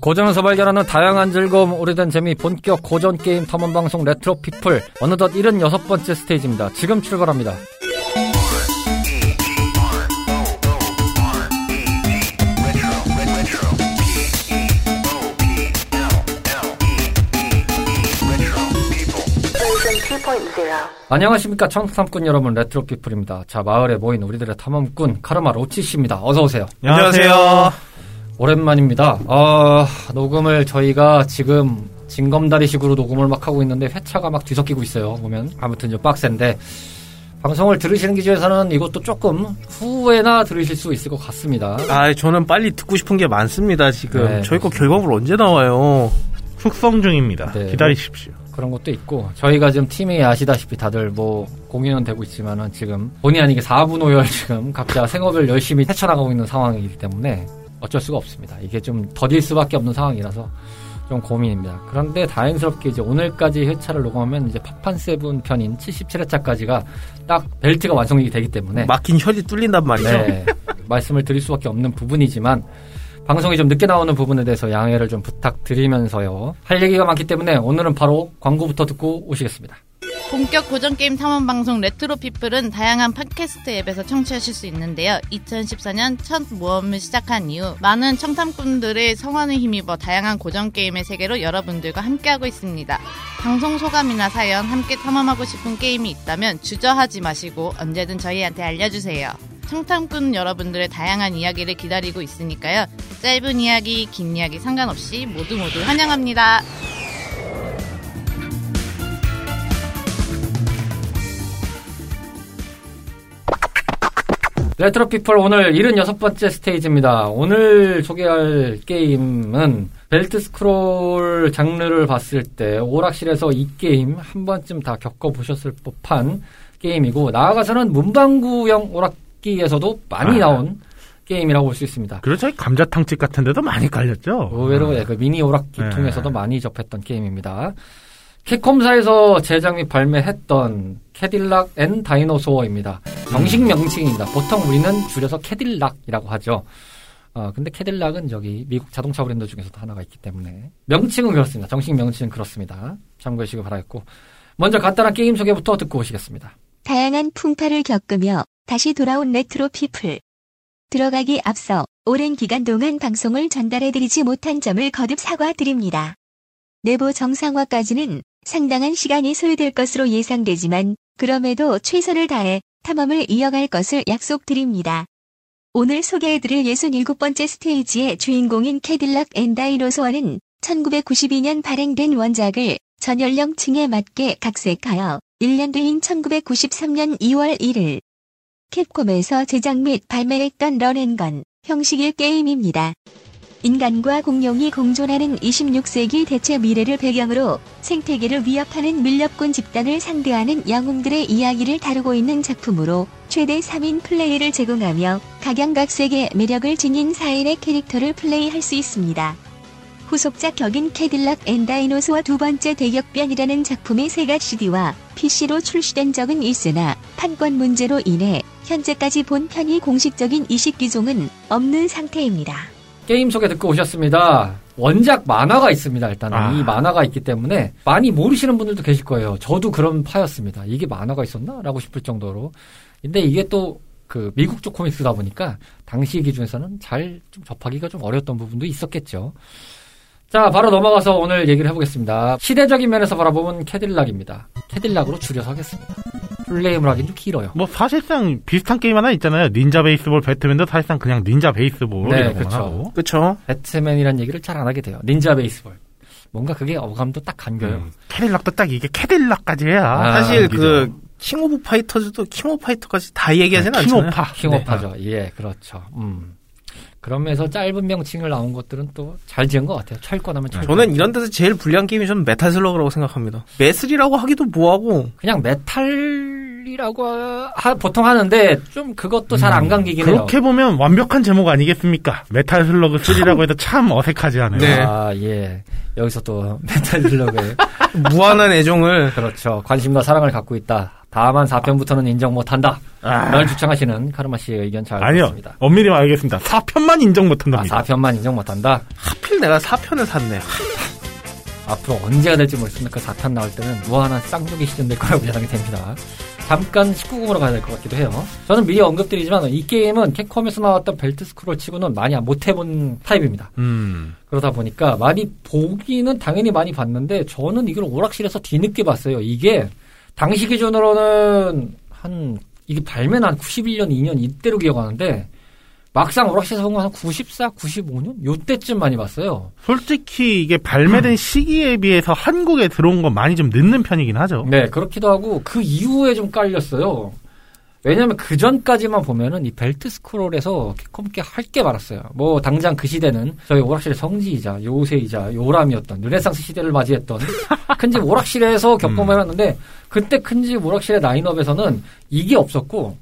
고전에서 발견하는 다양한 즐거움, 오래된 재미, 본격 고전 게임 탐험 방송 레트로 피플 어느덧 76번째 스테이지입니다. 지금 출발합니다. 안녕하십니까 청탐꾼 여러분 레트로 피플입니다. 자 마을에 모인 우리들의 탐험꾼 카르마 로치 씨입니다. 어서 오세요. 안녕하세요. 오랜만입니다. 아, 녹음을 저희가 지금 징검다리식으로 녹음을 막 하고 있는데 회차가 막 뒤섞이고 있어요. 보면 아무튼 좀 빡센데 방송을 들으시는 기준에서는 이것도 조금 후에나 들으실 수 있을 것 같습니다. 아, 저는 빨리 듣고 싶은 게 많습니다, 지금. 네. 저희 거 결과물 언제 나와요? 숙성 중입니다. 네. 기다리십시오. 그런 것도 있고 저희가 지금 팀이 아시다시피 다들 뭐 공연은 되고 있지만은 지금 본의 아니게 4분 5열 지금 각자 생업을 열심히 헤쳐나가고 있는 상황이기 때문에 어쩔 수가 없습니다. 이게 좀 더딜 수밖에 없는 상황이라서 좀 고민입니다. 그런데 다행스럽게 이제 오늘까지 회차를 녹음하면 이제 파판 세븐 편인 77회차까지가 딱 벨트가 완성이 되기 때문에 막힌 혈이 뚫린단 말이죠. 네, 말씀을 드릴 수밖에 없는 부분이지만 방송이 좀 늦게 나오는 부분에 대해서 양해를 좀 부탁드리면서요. 할 얘기가 많기 때문에 오늘은 바로 광고부터 듣고 오시겠습니다. 본격 고전 게임 탐험 방송 레트로 피플은 다양한 팟캐스트 앱에서 청취하실 수 있는데요. 2014년 첫 모험을 시작한 이후 많은 청탐꾼들의 성원을 힘입어 다양한 고전 게임의 세계로 여러분들과 함께하고 있습니다. 방송 소감이나 사연, 함께 탐험하고 싶은 게임이 있다면 주저하지 마시고 언제든 저희한테 알려주세요. 청탐꾼 여러분들의 다양한 이야기를 기다리고 있으니까요. 짧은 이야기, 긴 이야기 상관없이 모두 모두 환영합니다. 레트로 피플 오늘 76번째 스테이지입니다. 오늘 소개할 게임은 벨트 스크롤 장르를 봤을 때 오락실에서 이 게임 한 번쯤 다 겪어보셨을 법한 게임이고 나아가서는 문방구형 오락기에서도 많이 아. 나온 게임이라고 볼 수 있습니다. 저희 감자탕집 같은 데도 많이 깔렸죠. 의외로 예, 그 미니 오락기 네. 통해서도 많이 접했던 게임입니다. 캡콤사에서 제작 및 발매했던 캐딜락 앤 다이노소어입니다. 정식 명칭입니다. 보통 우리는 줄여서 캐딜락이라고 하죠. 어, 근데 캐딜락은 저기 미국 자동차 브랜드 중에서도 하나가 있기 때문에 명칭은 그렇습니다. 정식 명칭은 그렇습니다. 참고해 주시기 바라겠고 먼저 간단한 게임 소개부터 듣고 오시겠습니다. 다양한 풍파를 겪으며 다시 돌아온 레트로 피플. 들어가기 앞서 오랜 기간 동안 방송을 전달해드리지 못한 점을 거듭 사과드립니다. 내부 정상화까지는 상당한 시간이 소요될 것으로 예상되지만 그럼에도 최선을 다해 탐험을 이어갈 것을 약속드립니다. 오늘 소개해드릴 67번째 스테이지의 주인공인 캐딜락 앤 다이노소어는 1992년 발행된 원작을 전 연령층에 맞게 각색하여 1년 뒤인 1993년 2월 1일 캡콤에서 제작 및 발매했던 run and gun 형식의 게임입니다. 인간과 공룡이 공존하는 26세기 대체 미래를 배경으로 생태계를 위협하는 밀렵꾼 집단을 상대하는 영웅들의 이야기를 다루고 있는 작품으로 최대 3인 플레이를 제공하며 각양각색의 매력을 지닌 4인의 캐릭터를 플레이할 수 있습니다. 후속작 격인 캐딜락 앤 다이노소어 두 번째 대격변이라는 작품의 세가 CD와 PC로 출시된 적은 있으나 판권 문제로 인해 현재까지 본 편이 공식적인 이식 기종은 없는 상태입니다. 게임 소개 듣고 오셨습니다. 원작 만화가 있습니다. 일단은 아. 이 만화가 있기 때문에 많이 모르시는 분들도 계실 거예요. 저도 그런 파였습니다. 이게 만화가 있었나? 라고 싶을 정도로. 근데 이게 또 그 미국 쪽 comics다 보니까 당시 기준에서는 잘 좀 접하기가 좀 어려웠던 부분도 있었겠죠. 자, 바로 넘어가서 오늘 얘기를 해보겠습니다. 시대적인 면에서 바라보면 캐딜락입니다. 캐딜락으로 줄여서 하겠습니다. 풀네임을 하긴 좀 길어요. 뭐 사실상 비슷한 게임 하나 있잖아요. 닌자 베이스볼 배트맨도 사실상 그냥 닌자 베이스볼이라고 네. 하고. 그쵸? 배트맨이란 얘기를 잘 안 하게 돼요. 닌자 베이스볼. 뭔가 그게 어감도 딱 감겨요. 음, 캐딜락도 딱 이게 캐딜락까지 해야 아, 사실. 그, 킹 오브 파이터즈도 킹 오브 파이터까지 다 얘기하진 않잖아요. 킹오파. 킹오파죠. 예, 그렇죠. 음. 그러면서 짧은 명칭을 나온 것들은 또 잘 지은 것 같아요. 철권하면 철권. 저는 이런 데서 제일 불리한 게임이 저는 메탈 슬러그라고 생각합니다. 메슬이라고 하기도 뭐하고, 그냥 메탈이라고 하- 보통 하는데 좀 그것도 잘 안 감기긴 해요. 음, 그렇게 보면 완벽한 제목 아니겠습니까? 메탈 슬러그 3라고 해도 참 어색하지 않아요. 네. 아, 예. 여기서 또 메탈 슬러그에 무한한 애정을, 그렇죠. 관심과 사랑을 갖고 있다. 다만 4편부터는 인정 못한다. 아, 늘 주창하시는 카르마 씨의 의견 잘 아니요. 들었습니다. 엄밀히 말하겠습니다. 4편만 인정 아, 못한답니다. 4편만 인정 못한다. 하필 내가 4편을 샀네. 앞으로 언제가 될지 모르겠습니다. 그 4편 나올 때는 무한한 쌍둥이 시즌 될 거라고 예상이 됩니다. 잠깐 19금으로 가야 될 것 같기도 해요. 저는 미리 언급드리지만 이 게임은 캡콤에서 나왔던 벨트 스크롤 치고는 많이 못 해본 타입입니다. 음. 그러다 보니까 많이 보기는 당연히 많이 봤는데 저는 이걸 오락실에서 뒤늦게 봤어요. 이게 당시 기준으로는 한 이게 발매는 한 91년, 2년 이때로 기억하는데 막상 오락실에서 본 건 한 94, 95년 요때쯤 많이 봤어요. 솔직히 이게 발매된 시기에 비해서 한국에 들어온 건 많이 좀 늦는 편이긴 하죠. 네, 그렇기도 하고 그 이후에 좀 깔렸어요. 왜냐면 그 전까지만 보면은 이 벨트 스크롤에서 캡콤께 할게 많았어요. 뭐 당장 그 시대는 저희 오락실의 성지이자 요새이자 요람이었던 르네상스 시대를 맞이했던 큰집 오락실에서 겪어만 해봤는데 그때 큰집 오락실의 라인업에서는 이게 없었고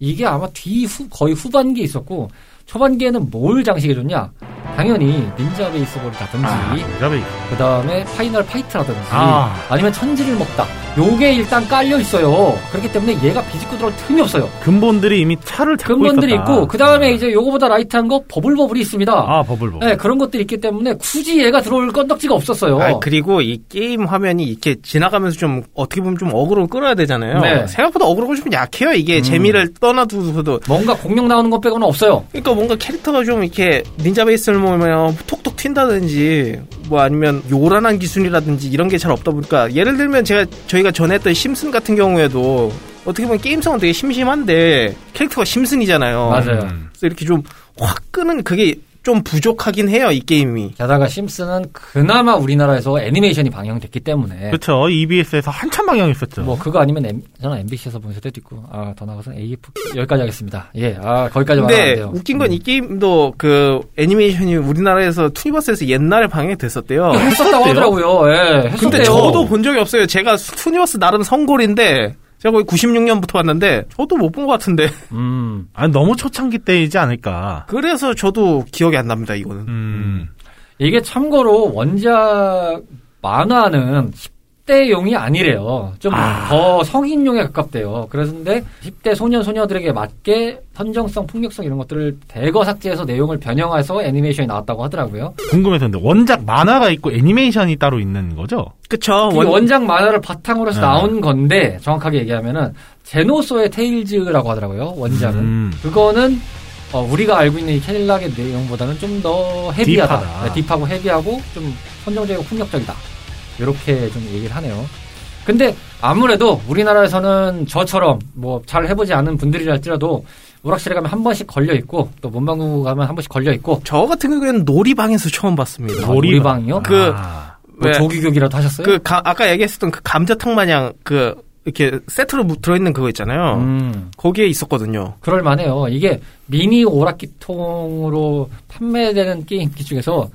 이게 아마 뒤 후, 거의 후반기에 있었고 초반기에는 뭘 장식해줬냐? 당연히 닌자 베이스볼이라든지 아, 자베이. 그 다음에 파이널 파이트라든지 아. 아. 니면 천지를 먹다 요게 일단 깔려 있어요 그렇기 때문에 얘가 비집고 들어올 틈이 없어요 근본들이 이미 자리를 잡고 근본들이 있었다. 있고 그 다음에 이제 요거보다 light한 거 버블버블이 있습니다 아, 버블버. 네, 그런 것들이 있기 때문에 굳이 얘가 들어올 건덕지가 없었어요 아 그리고 이 게임 화면이 이렇게 지나가면서 좀 어떻게 보면 좀 어그로 끌어야 되잖아요. 네. 생각보다 어그로가 좀 약해요. 이게 음. 재미를 떠나두고도. 뭔가 공룡 나오는 것 빼고는 없어요 그러니까 뭔가 캐릭터가 좀 이렇게 닌자 베이스볼 보면 톡톡 튄다든지 뭐 아니면 요란한 기술이라든지 이런 게 잘 없다 보니까 예를 들면 제가 저희가 전에 했던 심슨 같은 경우에도 어떻게 보면 게임성은 되게 심심한데 캐릭터가 심슨이잖아요. 맞아요 음. 그래서 이렇게 좀 확 끄는 그게 좀 부족하긴 해요 이 게임이. 게다가 심슨은 그나마 우리나라에서 애니메이션이 방영됐기 때문에 그쵸. EBS에서 한참 방영했었죠. 뭐 그거 아니면 M, 저는 MBC에서 본 때도 있고 아 더 나가서 AF 여기까지 하겠습니다 예 아 거기까지 말하면 안 근데 웃긴 건이 게임도 그 애니메이션이 우리나라에서 투니버스에서 옛날에 방영이 됐었대요. 했었다고 하더라고요 예 했었대요 근데 저도 본 적이 없어요. 제가 투니버스 나름 성골인데 제가 거의 96년부터 봤는데 저도 못 본 것 같은데 음 아니, 너무 초창기 때이지 않을까. 그래서 저도 기억이 안 납니다. 이거는. 음. 이게 참고로 원작 만화는 10대용이 아니래요. 좀더 성인용에 가깝대요. 그런데 10대 소년 소녀들에게 맞게 선정성, 폭력성 이런 것들을 대거 삭제해서 내용을 변형해서 애니메이션이 나왔다고 하더라고요. 궁금해서인데 원작 만화가 있고 애니메이션이 따로 있는 거죠? 그쵸. 이 원, 원작 만화를 바탕으로 해서 네. 나온 건데 정확하게 얘기하면은 제노소의 테일즈라고 하더라고요. 원작은. 음. 그거는 어, 우리가 알고 있는 이 캐딜락의 내용보다는 좀 더 헤비하다. 딥하다. 네, 딥하고 헤비하고 좀 선정적이고 폭력적이다. 이렇게 좀 얘기를 하네요. 근데 아무래도 우리나라에서는 저처럼 뭐 잘 해보지 않은 분들이랄지라도 오락실에 가면 한 번씩 걸려 있고 또 문방구 가면 한 번씩 걸려 있고 저 같은 경우에는 놀이방에서 처음 봤습니다. 아, 놀이방 이요? 그- 아. 뭐 왜? 조기교기라도 하셨어요? 그 가- 아까 얘기했었던 그 감자탕 마냥 그 이렇게 세트로 무- 들어있는 그거 있잖아요. 음, 거기에 있었거든요. 그럴만해요. 이게 미니 오락기통으로 판매되는 게임기 중에서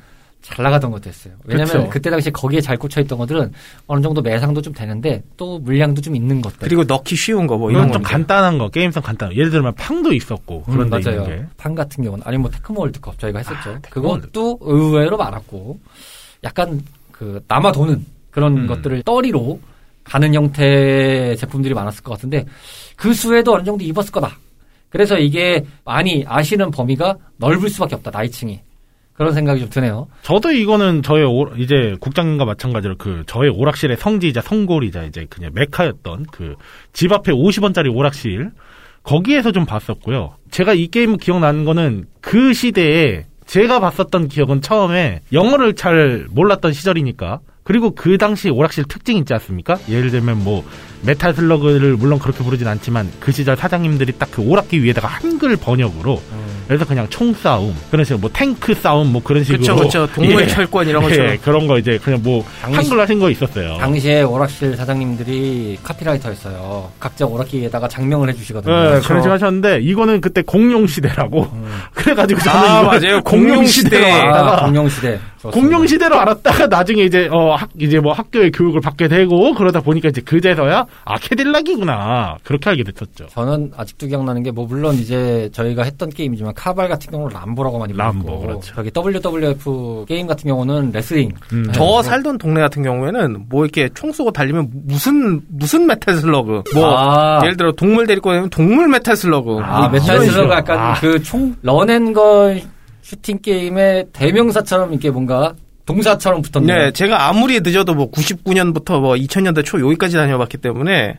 잘 나가던 것도 했어요. 왜냐면 그쵸. 그때 당시에 거기에 잘 꽂혀있던 것들은 어느 정도 매상도 좀 되는데 또 물량도 좀 있는 것들. 그리고 넣기 쉬운 거 뭐 이런 좀 거. 간단한 거, 게임성 간단한 거. 예를 들면 팡도 있었고, 음, 그런 데 맞아요. 있는 게. 판 같은 경우는 아니 뭐 테크모 월드컵 저희가 했었죠. 아, 그것도 의외로 많았고 약간 그 남아 도는 그런 음. 것들을 떠리로 가는 형태의 제품들이 많았을 것 같은데 그 수에도 어느 정도 입었을 거다. 그래서 이게 많이 아시는 범위가 넓을 수밖에 없다. 나이층이. 그런 생각이 좀 드네요. 저도 이거는 저의 오- 이제 국장님과 마찬가지로 그 저의 오락실의 성지이자 성골이자 이제 그냥 메카였던 그 집 앞에 50원짜리 오락실 거기에서 좀 봤었고요. 제가 이 게임 기억나는 거는 그 시대에 제가 봤었던 기억은 처음에 영어를 잘 몰랐던 시절이니까 그리고 그 당시 오락실 특징 있지 않습니까? 예를 들면 뭐 메탈 슬러그를 물론 그렇게 부르진 않지만 그 시절 사장님들이 딱 그 오락기 위에다가 한글 번역으로 그래서 그냥 총 싸움 그런 식으로 뭐 탱크 싸움 뭐 그런 식으로 그쵸. 동물 예. 철권 이런 거죠. 예, 그런 거 이제 그냥 뭐 당시- 한글 하신 거 있었어요. 당시에 오락실 사장님들이 카피라이터였어요. 각자 오락기에다가 작명을 해주시거든요. 예, 그렇죠. 그런 식으로 하셨는데 이거는 그때 공룡 시대라고 음. 그래가지고 저는 아, 이걸 맞아요. 공룡 공룡 시대. 아, 왔다가 공룡시대. 공룡 시대로 알았다가 나중에 이제 어 학, 이제 뭐 학교의 교육을 받게 되고 그러다 보니까 이제 그제서야 아 캐딜락이구나 그렇게 알게 됐었죠. 저는 아직도 기억나는 게 뭐 물론 이제 저희가 했던 게임이지만 카발 같은 경우는 람보라고 많이 람보, 불렀고 그렇죠. 저기 WWF 게임 같은 경우는 레슬링 음. 네. 저 살던 동네 같은 경우에는 뭐 이렇게 총 쏘고 달리면 무슨 무슨 메탈 슬러그 뭐 아. 예를 들어 동물 데리고 다니면 동물 메탈 슬러그 아, 뭐 메탈 슬러그. 약간 아. 그총 run and gun 슈팅 게임의 대명사처럼 이렇게 뭔가 동사처럼 붙었네요. 네, 제가 아무리 늦어도 뭐 99년부터 뭐 2000년대 초 여기까지 다녀봤기 때문에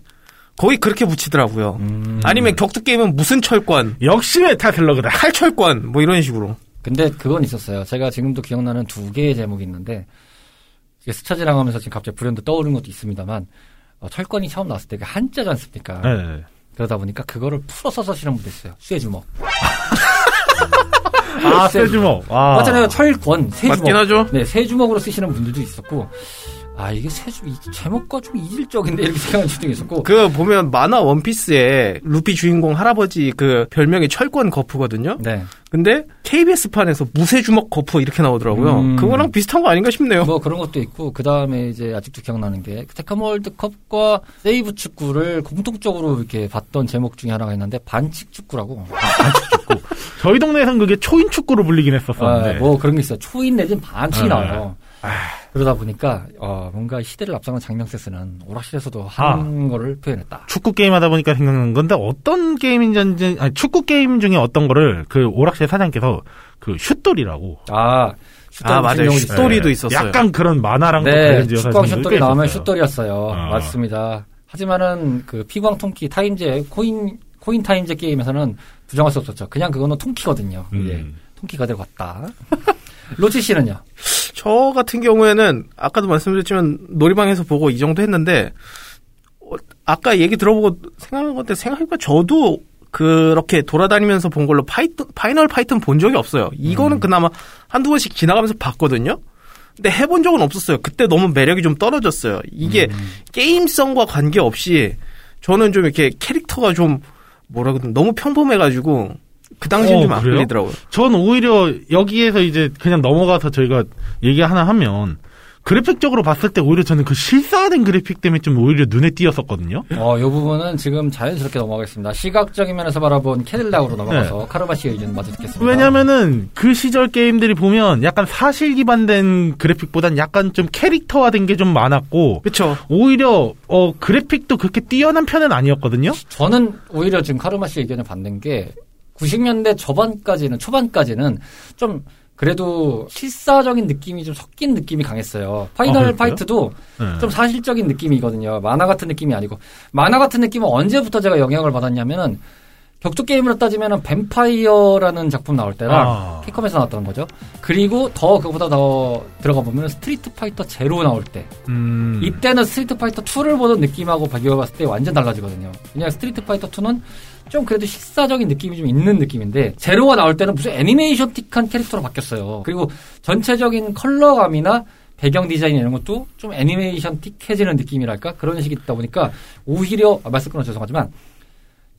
거의 그렇게 붙이더라고요. 음. 아니면 격투 게임은 무슨 철권, 역시 메타슬러그다. 칼철권 뭐 이런 식으로. 근데 그건 있었어요. 제가 지금도 기억나는 두 개의 제목이 있는데 이게 스쳐지랑 하면서 지금 갑자기 불현도 떠오르는 것도 있습니다만 어, 철권이 처음 나왔을 때그 한자지 않습니까? 네. 그러다 보니까 그거를 풀어서 쓰시는 분도 있어요. 쇠 주먹. 아 쇠주먹. 아. 맞잖아요. 철권, 세 주먹. 맞긴 하죠. 네, 세 주먹으로 쓰시는 분들도 있었고 아 이게 세주 이 제목과 좀 이질적인데 이렇게 생각하는 분도 있었고 그 보면 만화 원피스에 루피 주인공 할아버지 그 별명이 철권 거프거든요. 네. 근데 KBS 판에서 무쇠 주먹 거프 이렇게 나오더라고요. 음. 그거랑 비슷한 거 아닌가 싶네요. 뭐 그런 것도 있고 그 다음에 이제 아직도 기억나는 게 테크모 월드컵과 세이브 축구를 공통적으로 이렇게 봤던 제목 중에 하나가 있는데 반칙 축구라고. 저희 동네에선 그게 초인 축구로 불리긴 아, 했었었는데. 뭐 그런 게 있어요. 초인 내진 반칙이 아. 나와요. 그러다 보니까 어, 뭔가 시대를 앞서간 작명 센스는 오락실에서도 한 거를 표현했다. 축구 게임 하다 보니까 생각난 건데 어떤 게임인지 아니 축구 게임 중에 어떤 거를 그 오락실 사장께서 그 슛돌이라고 아, 슛돌 아, 맞아요. 슛돌이도 네. 있었어요. 약간 그런 만화랑 또 네, 축구왕 하시는 슛돌이 나오면. 슛돌이었어요. 아. 맞습니다. 하지만은 그 피구왕 통키 타임제 코인 코인 타임제 게임에서는 부정할 수 없었죠. 그냥 그거는 통키거든요. 음. 예. 통키가 데리고 갔다. 로치 씨는요? 저 같은 경우에는 아까도 말씀드렸지만 놀이방에서 보고 이 정도 했는데 어, 아까 얘기 들어보고 생각한 건데 생각해보니까 저도 그렇게 돌아다니면서 본 걸로 파이트, 파이널 파이트는 본 적이 없어요. 이거는 그나마 한두 번씩 지나가면서 봤거든요. 근데 해본 적은 없었어요. 그때 너무 매력이 좀 떨어졌어요. 이게 게임성과 관계없이 저는 좀 이렇게 캐릭터가 좀 뭐라 그러나 너무 평범해가지고 그 당시엔 어, 좀안 그래요? 끌리더라고요. 전 오히려 여기에서 이제 그냥 넘어가서 저희가 얘기 하나 하면 그래픽적으로 봤을 때 오히려 저는 그 실사화된 그래픽 때문에 좀 오히려 눈에 띄었었거든요. 어, 이 부분은 지금 자연스럽게 넘어가겠습니다. 시각적인 면에서 바라본 캐딜락으로 넘어가서 카르마 씨의 의견 마저 듣겠습니다. 왜냐면은 그 시절 게임들이 보면 약간 사실 기반된 그래픽보단 약간 좀 캐릭터화된 게 좀 많았고 그쵸. 오히려 어 그래픽도 그렇게 뛰어난 편은 아니었거든요. 저는 오히려 지금 카르마 씨의 의견을 받는 게 90년대 저반까지는 초반까지는 좀 그래도 실사적인 느낌이 좀 섞인 느낌이 강했어요. 파이널 아? 파이트도 네. 좀 사실적인 느낌이거든요. 만화 같은 느낌이 아니고 만화 같은 느낌은 언제부터 제가 영향을 받았냐면은 격투 게임으로 따지면은 뱀파이어라는 작품 나올 때랑 아. 캡콤에서 나왔던 거죠. 그리고 더 그보다 더 들어가 보면 스트리트 파이터 제로 나올 때 음. 이때는 스트리트 파이터 2를 보던 느낌하고 비교해봤을 때 완전 달라지거든요. 왜냐하면 스트리트 파이터 2는 좀 그래도 식사적인 느낌이 좀 있는 느낌인데 제로가 나올 때는 무슨 애니메이션틱한 캐릭터로 바뀌었어요. 그리고 전체적인 컬러감이나 배경 디자인 이런 것도 좀 애니메이션 틱해지는 느낌이랄까 그런 식이 있다 보니까 오히려 아, 말씀 끊어 죄송하지만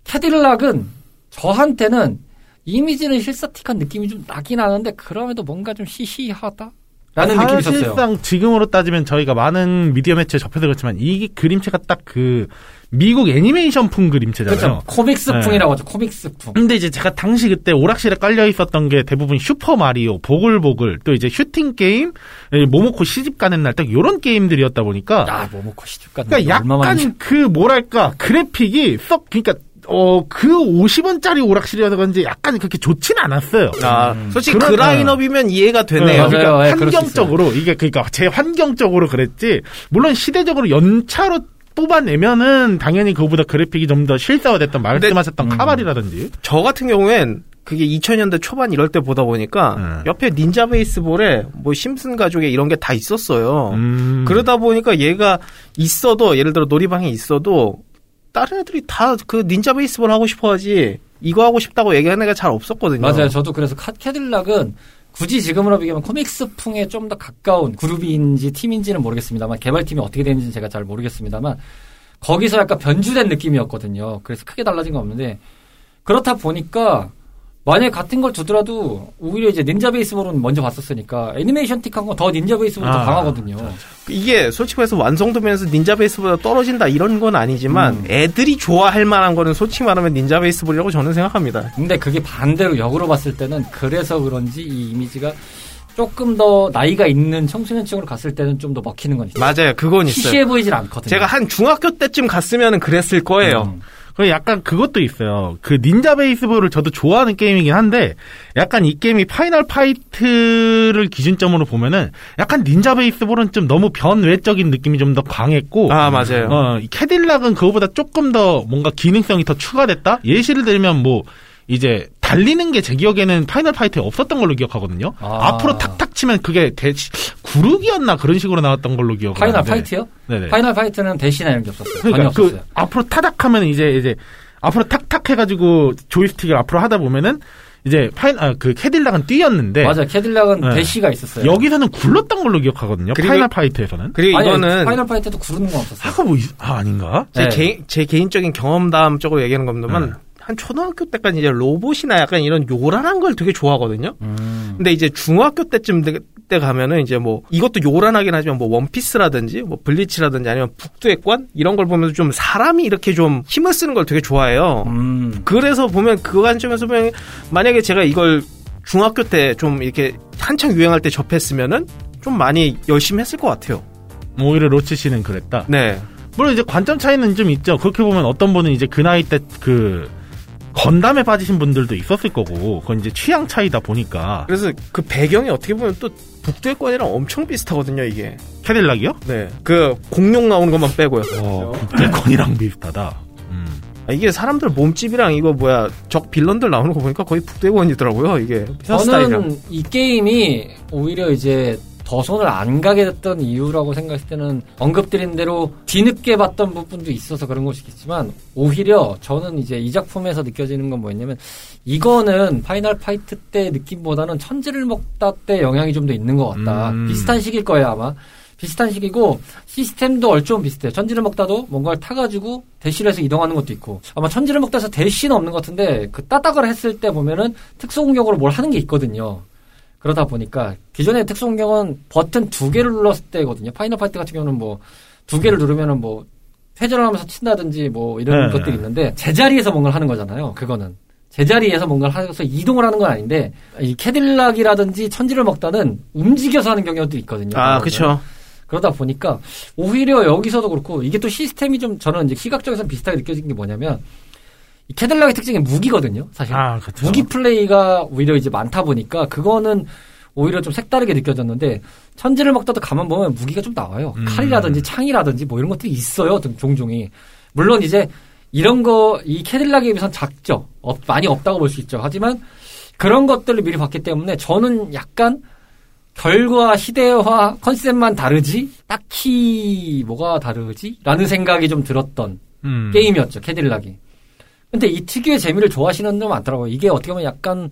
캐딜락은 저한테는 이미지는 실사틱한 느낌이 좀 나긴 하는데 그럼에도 뭔가 좀 시시하다. 라는 느낌이 있었어요. 사실상 지금으로 따지면 저희가 많은 미디어 매체에 접해서 그렇지만 이 그림체가 딱 그 미국 애니메이션풍 그림체잖아요. 그렇죠. 코믹스풍이라고 하죠. 코믹스풍. 근데 이제 제가 당시 그때 오락실에 깔려 있었던 게 대부분 슈퍼 마리오, 보글보글, 또 이제 슈팅 게임, 예, 모모코 시집 가는 날 딱 요런 게임들이었다 보니까 야, 뭐먹고 시집 갔는데 그러니까. 약간 그 뭐랄까 그래픽이 썩 그러니까 어 그 50원짜리 오락실이어서 그런지 약간 그렇게 좋진 않았어요. 아, 솔직히 그 그런- 라인업이면 이해가 되네요. 네. 그러니까 예, 그럴 수 환경적으로 이게 그러니까 제 환경적으로 그랬지. 물론 시대적으로 연차로 뽑아내면은 당연히 그거보다 그래픽이 좀 더 실사화됐던 말씀하셨던 음. 카발이라든지. 저 같은 경우엔 그게 2000년대 초반 이럴 때 보다 보니까 음. 옆에 닌자 베이스볼에 뭐 심슨 가족에 이런 게 다 있었어요. 음. 그러다 보니까 얘가 있어도 예를 들어 놀이방에 있어도 다른 애들이 다 그 닌자 베이스볼 하고 싶어 하지 이거 하고 싶다고 얘기하는 애가 잘 없었거든요. 맞아요. 저도 그래서 카- 캐딜락은 굳이 지금으로 비교하면 코믹스풍에 좀 더 가까운 그룹인지 팀인지는 모르겠습니다만 개발팀이 어떻게 되는지는 제가 잘 모르겠습니다만 거기서 약간 변주된 느낌이었거든요. 그래서 크게 달라진 건 없는데 그렇다 보니까 만약에 같은 걸 두더라도 오히려 이제 닌자 베이스볼은 먼저 봤었으니까 애니메이션 틱한 건 더 닌자 베이스볼이 더 아, 강하거든요. 이게 솔직히 말해서 완성도 면에서 닌자 베이스보다 떨어진다 이런 건 아니지만 음. 애들이 좋아할 만한 거는 솔직히 말하면 닌자 베이스볼이라고 저는 생각합니다. 근데 그게 반대로 역으로 봤을 때는 그래서 그런지 이 이미지가 조금 더 나이가 있는 청소년층으로 갔을 때는 좀 더 먹히는 건 있어요. 맞아요. 그건 있어요. 시시해 보이질 않거든요. 제가 한 중학교 때쯤 갔으면 그랬을 거예요. 음. 그 약간 그것도 있어요. 그 닌자 베이스볼을 저도 좋아하는 게임이긴 한데 약간 이 게임이 파이널 파이트를 기준점으로 보면은 약간 닌자 베이스볼은 좀 너무 번외적인 느낌이 좀 더 강했고 아 맞아요. 어, 이 캐딜락은 그거보다 조금 더 뭔가 기능성이 더 추가됐다? 예시를 들면 뭐, 이제, 달리는 게 제 기억에는 파이널 파이트에 없었던 걸로 기억하거든요. 아. 앞으로 탁탁 치면 그게 대, 구르기였나 그런 식으로 나왔던 걸로 기억을 파이널 하는데. 파이트요? 네네. 파이널 파이트는 대시나 이런 게 없었어요. 전혀 그러니까 그, 없었어요. 앞으로 타닥 하면 이제, 이제, 앞으로 탁탁 해가지고 조이스틱을 앞으로 하다 보면은, 이제, 파이, 아, 그 캐딜락은 뛰었는데. 맞아. 캐딜락은 네. 대시가 있었어요. 여기서는 굴렀던 걸로 기억하거든요. 그리고- 파이널 파이트에서는. 그리고 아니, 이거는 파이널 파이트도 구르는 건 없었어요. 아까 뭐, 있- 아, 아닌가? 제, 네. 개인, 제 개인적인 경험담 쪽으로 얘기하는 겁니다만 네. 한 초등학교 때까지 이제 로봇이나 약간 이런 요란한 걸 되게 좋아하거든요. 음. 근데 이제 중학교 때쯤 되- 때 가면은 이제 뭐 이것도 요란하긴 하지만 뭐 원피스라든지 뭐 블리치라든지 아니면 북두의 권 이런 걸 보면서 좀 사람이 이렇게 좀 힘을 쓰는 걸 되게 좋아해요. 음. 그래서 보면 그 관점에서 보면 만약에 제가 이걸 중학교 때 좀 이렇게 한창 유행할 때 접했으면은 좀 많이 열심히 했을 것 같아요. 오히려 로치 씨는 그랬다. 네. 물론 이제 관점 차이는 좀 있죠. 그렇게 보면 어떤 분은 이제 그 나이 때 그 건담에 빠지신 분들도 있었을 거고, 그건 이제 취향 차이다 보니까. 그래서 그 배경이 어떻게 보면 또 북두의 권이랑 엄청 비슷하거든요, 이게. 캐딜락이요? 네. 그 공룡 나오는 것만 빼고요. 어, 국대건이랑 비슷하다. 음. 아, 이게 사람들 몸집이랑 이거 뭐야 적 빌런들 나오는 거 보니까 거의 북대원이더라고요 이게 저는 이 게임이 오히려 이제 더 손을 안 가게 됐던 이유라고 생각했을 때는 언급드린 대로 뒤늦게 봤던 부분도 있어서 그런 것이겠지만 오히려 저는 이제 이 작품에서 느껴지는 건 뭐였냐면 이거는 파이널 파이트 때 느낌보다는 천지를 먹다 때 영향이 좀 더 있는 것 같다. 음. 비슷한 시기일 거예요 아마. 비슷한 시기고 시스템도 얼추 비슷해요. 천지를 먹다도 뭔가를 타가지고 대시를 해서 이동하는 것도 있고 아마 천지를 먹다에서 대시는 없는 것 같은데 그 따닥을 했을 때 보면은 특수 공격으로 뭘 하는 게 있거든요. 그러다 보니까 기존의 특수 공격은 버튼 두 개를 눌렀을 때거든요. 파이널 파이트 같은 경우는 뭐 두 개를 누르면은 뭐 회전을 하면서 친다든지 뭐 이런 네. 것들이 있는데 제자리에서 뭔가를 하는 거잖아요. 그거는 제자리에서 뭔가를 해서 이동을 하는 건 아닌데 이 캐딜락이라든지 천지를 먹다는 움직여서 하는 경우도 있거든요. 아. 그쵸 그러다 보니까 오히려 여기서도 그렇고 이게 또 시스템이 좀 저는 이제 시각적에서 비슷하게 느껴진 게 뭐냐면 이 캐딜락의 특징이 무기거든요. 사실 아, 그쵸. 무기 플레이가 오히려 이제 많다 보니까 그거는 오히려 좀 색다르게 느껴졌는데 천지를 먹다도 가만 보면 무기가 좀 나와요. 음. 칼이라든지 창이라든지 뭐 이런 것들이 있어요. 등- 종종이 물론 이제 이런 거 이 캐딜락에 비해서는 작죠. 없- 많이 없다고 볼 수 있죠. 하지만 그런 것들을 미리 봤기 때문에 저는 약간 결과 시대와 컨셉만 다르지 딱히 뭐가 다르지? 라는 생각이 좀 들었던 음. 게임이었죠 캐딜락이. 근데 이 특유의 재미를 좋아하시는 분들 많더라고요. 이게 어떻게 보면 약간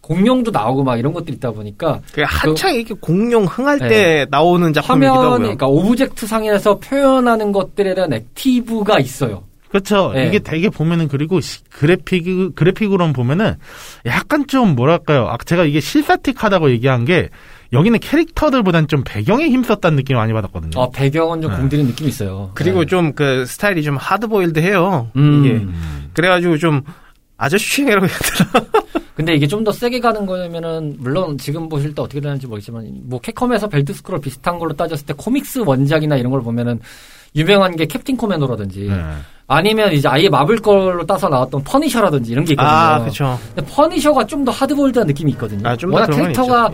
공룡도 나오고 막 이런 것들이 있다 보니까 그 한창 이렇게 공룡 흥할 네. 때 나오는 작품이기도 하고요 그러니까 object 상에서 표현하는 것들에 대한 active가 있어요. 그렇죠. 네. 이게 되게 보면은 그리고 시- 그래픽 그래픽으로는 보면은 약간 좀 뭐랄까요. 아, 제가 이게 실사틱하다고 얘기한 게 여기는 캐릭터들보단 좀 배경에 힘썼다는 느낌을 많이 받았거든요. 아, 배경은 좀 네. 공들인 느낌이 있어요. 그리고 네. 좀그 스타일이 좀 하드보일드해요 음. 이게 음. 그래가지고 좀 아저씨 취향이라고 해야 되나 근데 이게 좀 더 세게 가는 거냐면은 물론 지금 보실 때 어떻게 되는지 모르겠지만 뭐 캡콤에서 벨트 스크롤 비슷한 걸로 따졌을 때 코믹스 원작이나 이런 걸 보면은 유명한 게 캡틴 코맨도라든지 네. 아니면 이제 아예 마블 걸로 따서 나왔던 퍼니셔라든지 이런 게 있거든요. 아 그쵸 근데 퍼니셔가 좀 더 하드보일드한 느낌이 있거든요. 아 좀 워낙 캐릭터가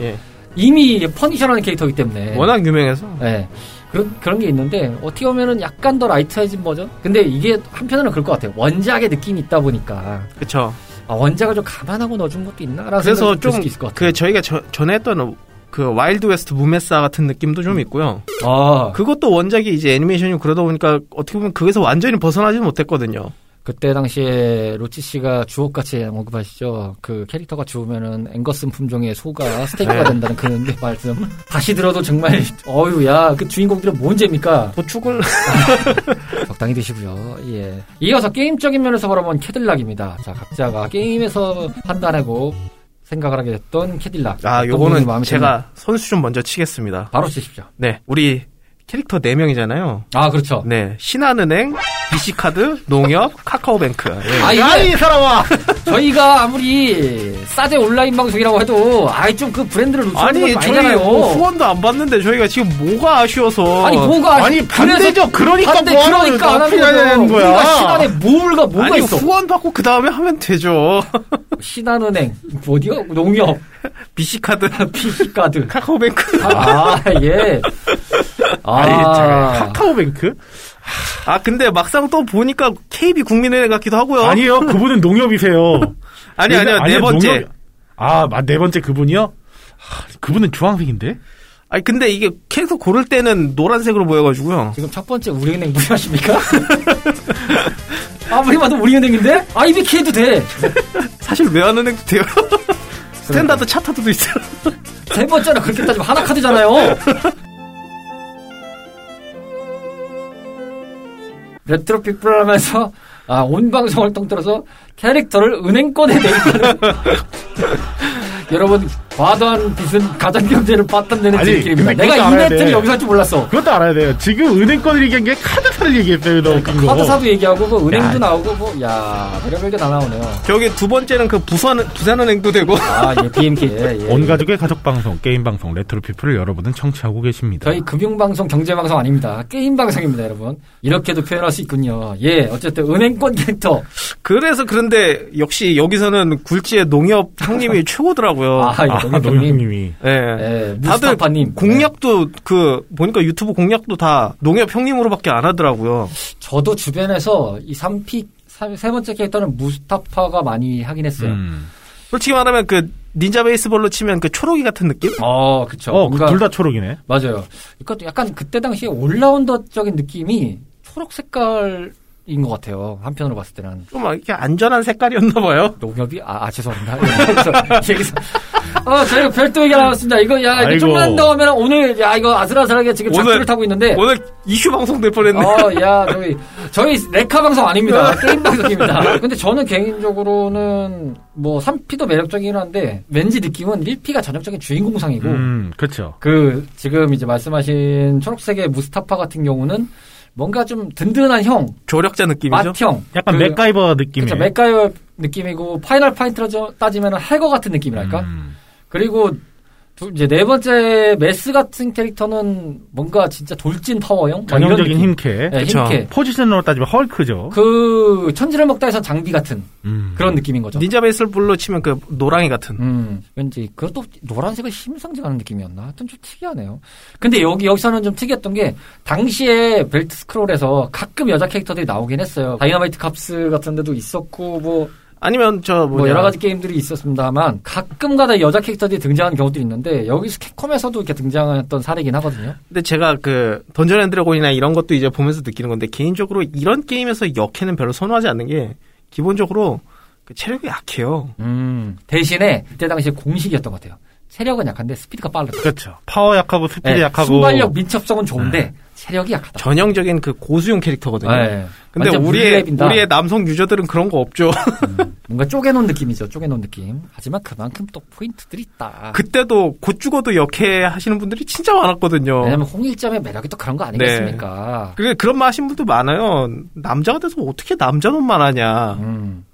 이미 퍼니셔라는 캐릭터이기 때문에. 워낙 유명해서. 네. 그런, 그런 게 있는데, 어떻게 보면은 약간 더 light해진 버전? 근데 이게 한편으로는 그럴 것 같아요. 원작의 느낌이 있다 보니까, 그쵸. 아, 원작을 좀 감안하고 넣어준 것도 있나라는 그래서 좀 있을 것 같아요. 그 저희가 저, 전에 했던 그 와일드 웨스트 무메사 같은 느낌도 좀 있고요. 아, 그것도 원작이 이제 애니메이션이고 그러다 보니까 어떻게 보면 그게서 완전히 벗어나지는 못했거든요 그때 당시에 로치 씨가 주옥같이 언급하시죠. 그 캐릭터가 죽으면은 앵거스 품종의 소가 스테이크가 네. 된다는 그 말씀. 다시 들어도 정말 어유야 그 주인공들은 뭔 죄입니까? 도축을 적당히 드시고요. 예. 이어서 게임적인 면에서 바라본 캐딜락입니다. 자 각자가 게임에서 판단하고 생각을 하게 됐던 캐딜락. 아 요거는? 제가 선수 좀 먼저 치겠습니다. 바로 치십시오. 네 우리 캐릭터 4명이잖아요. 아 그렇죠. 네 신한은행, BC카드, 농협, 카카오뱅크. 예. 아 야, 이게 이 사람아! 저희가 아무리 싸제 온라인 방송이라고 해도 아이 좀 그 브랜드를 아니 건 아니잖아요. 뭐 후원도 안 받는데 저희가 지금 뭐가 아쉬워서 아니 뭐가 아니, 반대죠. 그러니까 반대 뭐 그러니까 안 하는. 거야. 우리가 신한에 뭐가 뭐가 아니 있어? 후원 받고 그 다음에 하면 되죠. 신한은행 어디요? 농협, BC카드, PC카드. 카카오뱅크. 아 예. 아니, 아, 잠깐, 카카오뱅크? 아 근데 막상 또 보니까 KB 국민은행 같기도 하고요. 아니요, 그분은 농협이세요. 아니 아니요 네 번째. 농협- 아, 마- 네 번째 그분이요? 아, 그분은 주황색인데? 아니 근데 이게 캐릭터 고를 때는 노란색으로 보여가지고요. 지금 첫 번째 우리은행 무시하십니까? 아무리 봐도 우리은행인데 IBK 해도 돼. 사실 외환은행도 돼요. 스탠다드 차타드도 있어요. 세 번째는 그렇게 따지면 하나 카드잖아요. 레트로 피플 하면서 아, 온 방송을 통틀어서 캐릭터를 은행권에 대입하는. 여러분 과도한 빚은 가정경제를 파탄내는 아니, 지름길입니다. 근데 내가 이 멘트를 돼. 여기서 할 줄 몰랐어. 그것도 알아야 돼요. 지금 은행권을 얘기한 게 카드사를 얘기했어요, 거. 카드사도 얘기하고 뭐 은행도 야. 나오고 뭐 야 별의별 게 다 나오네요. 저기 두 번째는 그 부산 부산은행도 되고. 아, 예, BNK. 예, 예. 온 가족의 가족 방송, 게임 방송, 레트로 피플을 여러분은 청취하고 계십니다. 저희 금융 방송, 경제 방송 아닙니다. 게임 방송입니다, 여러분. 이렇게도 표현할 수 있군요. 예, 어쨌든 은행권 캐릭터. 그래서 그런데 역시 여기서는 굴지의 농협 형님이 최고더라고요. 아, 예, 아, 농협님. 농협님이. 예. 예, 다들 무스타파님. 공략도 그 보니까 유튜브 공략도 다 농협 형님으로밖에 안 하더라고요. 네. 저도 주변에서 이 3픽, 세 번째 캐릭터는 무스타파가 많이 하긴 했어요. 음. 솔직히 말하면 그 닌자 베이스볼로 치면 그 초록이 같은 느낌? 어, 그쵸. 어, 뭔가- 둘다 초록이네. 맞아요. 이것도 약간 그때 당시에 올라운더적인 느낌이 초록 색깔 인 것 같아요. 한편으로 봤을 때는. 좀 이렇게 안전한 색깔이었나 봐요. 농협이 아, 아 죄송합니다. 여기서 여기서 어 저희가 별도 얘기 나왔습니다. 이거 야 이거 아이고. 좀만 더 하면 오늘 야 이거 아슬아슬하게 지금 오늘- 작두를 타고 있는데 오늘 이슈 방송 될 뻔했네. 어 야 저희 저희 레카 방송 아닙니다. 게임 방송입니다. 근데 저는 개인적으로는 뭐 3P도 매력적이긴 한데 왠지 느낌은 1P가 전형적인 주인공상이고 음, 그쵸. 그 지금 이제 말씀하신 초록색의 무스타파 같은 경우는 뭔가 좀 든든한 형, 조력자 느낌이죠. 맏형, 약간 그- 맥가이버 느낌의. 그쵸, 맥가이버 느낌이고 파이널 파이트로 따지면 해거 같은 느낌이랄까. 음. 그리고 두- 이제 네 번째 메스 같은 캐릭터는 뭔가 진짜 돌진 파워형, 뭐 전형적인. 힘캐. 네. 힘캐. 포지션으로 따지면 헐크죠. 그 천지를 먹다 해서 장비 같은 음. 그런 느낌인 거죠. 닌자 베이스볼로 치면 그 노랑이 같은. 음, 왠지 그것도 노란색을 힘상징하는 느낌이었나? 하여튼 좀 특이하네요. 근데 여기 여기서는 좀 특이했던 게 당시에 벨트 스크롤에서 가끔 여자 캐릭터들이 나오긴 했어요. 다이너마이트 캅스 같은 데도 있었고 뭐 아니면 저 뭐. 여러 가지 게임들이 있었습니다만 가끔가다 여자 캐릭터들이 등장하는 경우도 있는데 여기서 캡콤에서도 이렇게 등장했던 사례긴 하거든요. 근데 제가 그 던전 앤 드래곤이나 이런 것도 이제 보면서 느끼는 건데 개인적으로 이런 게임에서 여캐는 별로 선호하지 않는 게 기본적으로 그 체력이 약해요. 음, 대신에 그때 당시에 공식이었던 것 같아요. 체력은 약한데 스피드가 빠르다. 그렇죠. 파워 약하고 스피드 네, 약하고. 순발력 민첩성은 좋은데 체력이 약하다. 전형적인 그 고수용 캐릭터거든요. 네. 근데 우리의. 우리의 남성 유저들은 그런 거 없죠. 뭔가 쪼개놓은 느낌이죠. 쪼개놓은 느낌. 하지만 그만큼 또 포인트들이 있다. 그때도 곧 죽어도 역해 하시는 분들이 진짜 많았거든요. 왜냐면 홍일점의 매력이 또 그런 거 아니겠습니까? 그래 그런 말 하시는 분도 많아요. 남자가 돼서 어떻게 남자 놈만 하냐. 음,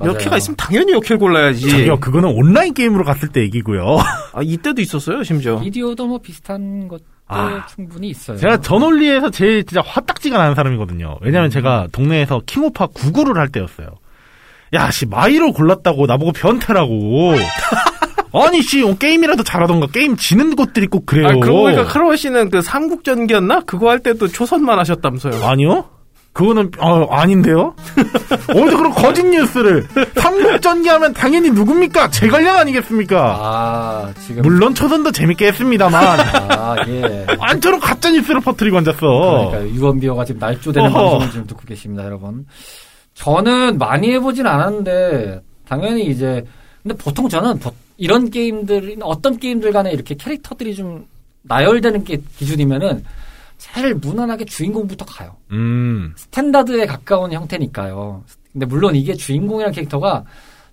맞아요. 역해가 있으면 당연히 역해를 골라야지. 저기요, 그거는 온라인 게임으로 갔을 때 얘기고요. 아, 이때도 있었어요, 심지어. 비디오도 뭐 비슷한 것도 아. 충분히 있어요. 제가 전올리에서 제일 진짜 화딱지가 나는 사람이거든요. 왜냐면 음. 제가 동네에서 킹오파 99를 할 때였어요. 야, 씨, 마이로 골랐다고 나보고 변태라고. 아니, 씨, 어, 게임이라도 잘하던가 게임 지는 것들이 꼭 그래요. 아, 그러고 보니까 크로우 씨는 그 삼국전기였나? 그거 할 때도 초선만 하셨다면서요. 아니요? 그거는 어, 아닌데요? 어디서 그런 거짓 뉴스를 삼국전기 하면 당연히 누굽니까? 제갈량 아니겠습니까? 아, 지금. 물론 초선도 재밌게 했습니다만 아, 예. 안처럼 가짜 뉴스를 퍼뜨리고 앉았어. 그러니까 유언비어가 지금 날조되는 어허. 방송을 지금 듣고 계십니다, 여러분. 저는 많이 해보진 않았는데 당연히 이제 근데 보통 저는 보- 이런 게임들 어떤 게임들 간에 이렇게 캐릭터들이 좀 나열되는 게 기준이면은 제일 무난하게 주인공부터 가요. 음. 스탠다드에 가까운 형태니까요. 근데 물론 이게 주인공이라는 캐릭터가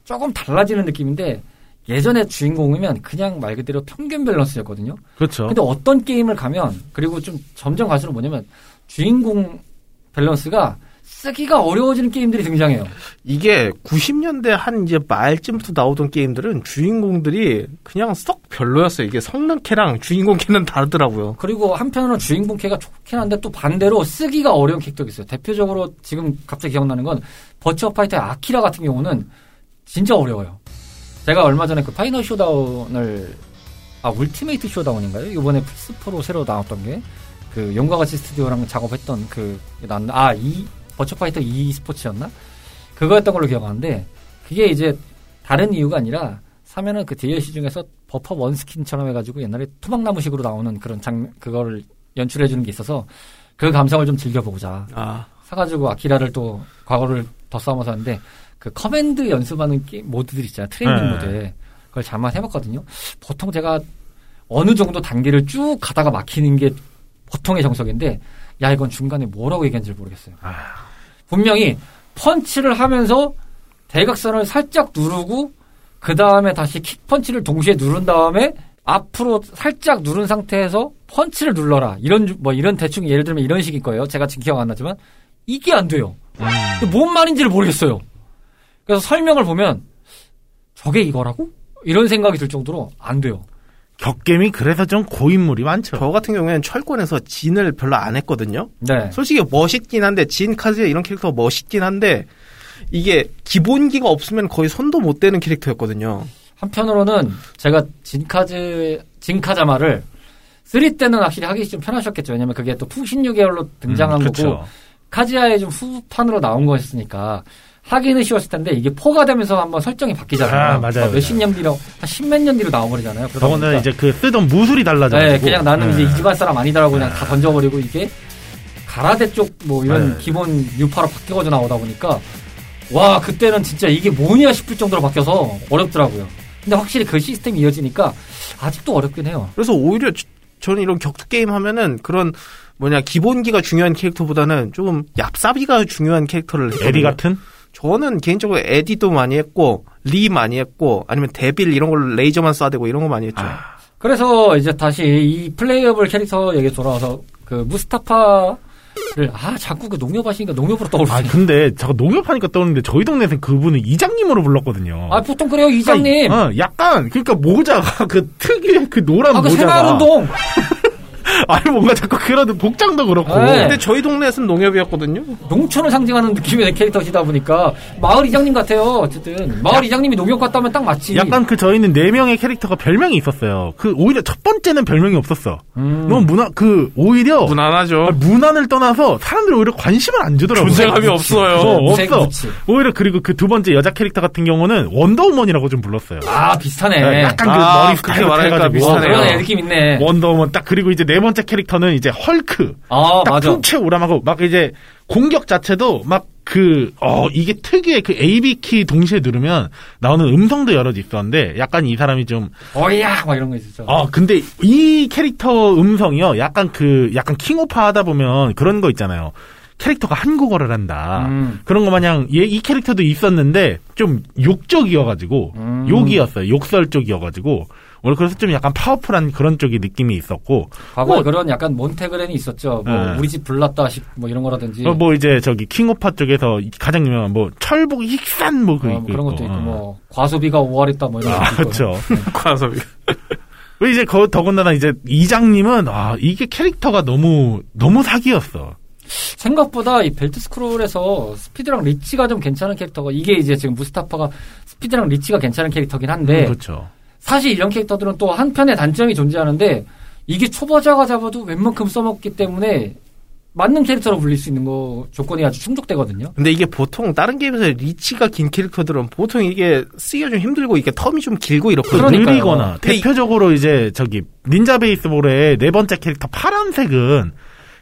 조금 달라지는 느낌인데 예전에 주인공이면 그냥 말 그대로 평균 밸런스였거든요. 그렇죠. 근데 어떤 게임을 가면 그리고 좀 점점 갈수록 뭐냐면 주인공 밸런스가 쓰기가 어려워지는 게임들이 등장해요. 이게 90년대 한 이제 말쯤부터 나오던 게임들은 주인공들이 그냥 썩 별로였어요. 이게 성능 캐랑 주인공 캐는 다르더라고요. 그리고 한편으로는 주인공 캐가 좋긴 한데 또 반대로 쓰기가 어려운 캐릭터가 있어요. 대표적으로 지금 갑자기 기억나는 건 버츄어 파이터의 아키라 같은 경우는 진짜 어려워요. 제가 얼마 전에 그 파이널 쇼다운을 아 울티메이트 쇼다운인가요? 이번에 플스4로 새로 나왔던 게 그 용과 같이 스튜디오랑 작업했던 그 아이 버츄어 파이터 2 스포츠였나? 그거였던 걸로 기억하는데 그게 이제 다른 이유가 아니라 사면은 그 DLC 중에서 버파 원 스킨처럼 해가지고 옛날에 토막나무식으로 나오는 그런 장 그거를 연출해주는 게 있어서 그 감성을 좀 즐겨보자 아, 사가지고 아키라를 또 과거를 더 싸움어서 하는데 그 커맨드 연습하는 게 모드들 있잖아요 트레이닝 네. 모드에 그걸 잠깐 해봤거든요 보통 제가 어느 정도 단계를 쭉 가다가 막히는 게 보통의 정석인데 야 이건 중간에 뭐라고 얘기한지 모르겠어요 아. 분명히 펀치를 하면서 대각선을 살짝 누르고 그 다음에 다시 킥펀치를 동시에 누른 다음에 앞으로 살짝 누른 상태에서 펀치를 눌러라. 이런 주- 뭐 이런 대충 예를 들면 이런 식일 거예요. 제가 지금 기억 안 나지만. 이게 안 돼요. 음. 뭔 말인지를 모르겠어요. 그래서 설명을 보면 저게 이거라고? 이런 생각이 들 정도로 안 돼요 격겜이 그래서 좀 고인물이 많죠. 저 같은 경우에는 철권에서 진을 별로 안 했거든요. 네 솔직히 멋있긴 한데 진 카즈야 이런 캐릭터가 멋있긴 한데 이게 기본기가 없으면 거의 손도 못 대는 캐릭터였거든요. 한편으로는 제가 진카즈 진카자마를 3 때는 확실히 하기 좀 편하셨겠죠. 왜냐면 그게 또 풍신유 계열로 등장한 음, 거고 그쵸. 카지아의 좀 후판으로 나온 거였으니까 하기는 쉬웠을 텐데 이게 포가 되면서 한번 설정이 바뀌잖아요. 아, 맞아요. 몇십 년 뒤로 한 십몇 년 뒤로 나와버리잖아요. 저거는 보니까 이제 그 쓰던 무술이 달라져. 네, 그냥 나는 이제 이 집안 사람 아니다라고 그냥 다 던져버리고 이게 가라데 쪽 뭐 이런 네. 기본 유파로 바뀌어져 나오다 보니까 와 그때는 진짜 이게 뭐냐 싶을 정도로 바뀌어서 어렵더라고요. 근데 확실히 그 시스템이 이어지니까 아직도 어렵긴 해요. 그래서 오히려 저- 저는 이런 격투 게임 하면은 그런 뭐냐 기본기가 중요한 캐릭터보다는 조금 얍삽이가 중요한 캐릭터를 에디 했거든요. 같은? 저는 개인적으로 에디도 많이 했고 리 많이 했고 아니면 데빌 이런 걸 레이저만 쏴대고 이런 거 많이 했죠. 아. 그래서 이제 다시 이 playable 캐릭터 얘기 돌아와서 그 무스타파를 아 자꾸 그 농협 하시니까 농협으로 아 떠오르네. 근데 제가 농협 하니까 떠오르는데 저희 동네에서는 그분을 이장님으로 불렀거든요. 아 보통 그래요 이장님. 어, 약간 그러니까 모자가 그 특유의 그 노란 아 그 모자가 새마을운동. 아니 뭔가 자꾸 그런 복장도 그렇고 네. 근데 저희 동네에서는 농협이었거든요. 농촌을 상징하는 느낌의 캐릭터시다 보니까 마을 이장님 같아요. 어쨌든 마을 이장님이 농협 갔다 오면 딱 맞지. 약간 그 저희는 네 명의 캐릭터가 별명이 있었어요. 그 오히려 첫 번째는 별명이 없었어. 음. 너무 무난 그 오히려 무난하죠. 아, 무난을 떠나서 사람들이 오히려 관심을 안 주더라고요. 존재감이 없어요. 어, 없어. 무취. 오히려 그리고 그 두 번째 여자 캐릭터 같은 경우는 원더우먼이라고 좀 불렀어요. 아 비슷하네. 네, 약간 그 아, 머리 그렇게 스타일 말하니까 비슷하네요. 느낌 있네. 원더우먼 딱 그리고 이제 네 번째 캐릭터는 이제 헐크. 아 딱 맞아. 풍채 우람하고 막 이제 공격 자체도 막 그, 어, 이게 특유의 그 AB 키 동시에 누르면 나오는 음성도 여러 있었는데 약간 이 사람이 좀, 어이야 막 이런 거 있었죠. 어, 근데 이 캐릭터 음성이요. 약간 그, 약간 킹오파 하다 보면 그런 거 있잖아요. 캐릭터가 한국어를 한다. 음. 그런 거 마냥 얘, 이 캐릭터도 있었는데 좀 욕적이어가지고, 음. 욕이었어요. 욕설 쪽이어가지고. 원래 그래서 좀 약간 파워풀한 그런 쪽의 느낌이 있었고, 과거에 뭐- 그런 약간 몬테그렌이 있었죠. 뭐 네. 우리 집 불났다 싶뭐 이런 거라든지. 어, 뭐 이제 저기 킹오파 쪽에서 가장 유명한 뭐 철복 익산 뭐 그 어, 뭐 그런 것도 있고. 어. 뭐 과소비가 5할했다 뭐 이런 아. 그렇죠. 과섭이. 왜 이제 거 더군다나 이제 이장님은 아 이게 캐릭터가 너무 너무 사기였어. 생각보다 이 벨트 스크롤에서 스피드랑 리치가 좀 괜찮은 캐릭터가 이게 이제 지금 무스타파가 스피드랑 리치가 괜찮은 캐릭터긴 한데 그렇죠. 사실 이런 캐릭터들은 또 한편의 단점이 존재하는데 이게 초보자가 잡아도 웬만큼 써먹기 때문에 맞는 캐릭터로 불릴 수 있는 거 조건이 아주 충족되거든요. 근데 이게 보통 다른 게임에서 리치가 긴 캐릭터들은 보통 이게 쓰기가 좀 힘들고 이게 텀이 좀 길고 이렇거든요. 그러니까요. 느리거나 근데 이- 대표적으로 이제 저기 닌자 베이스볼의 네 번째 캐릭터 파란색은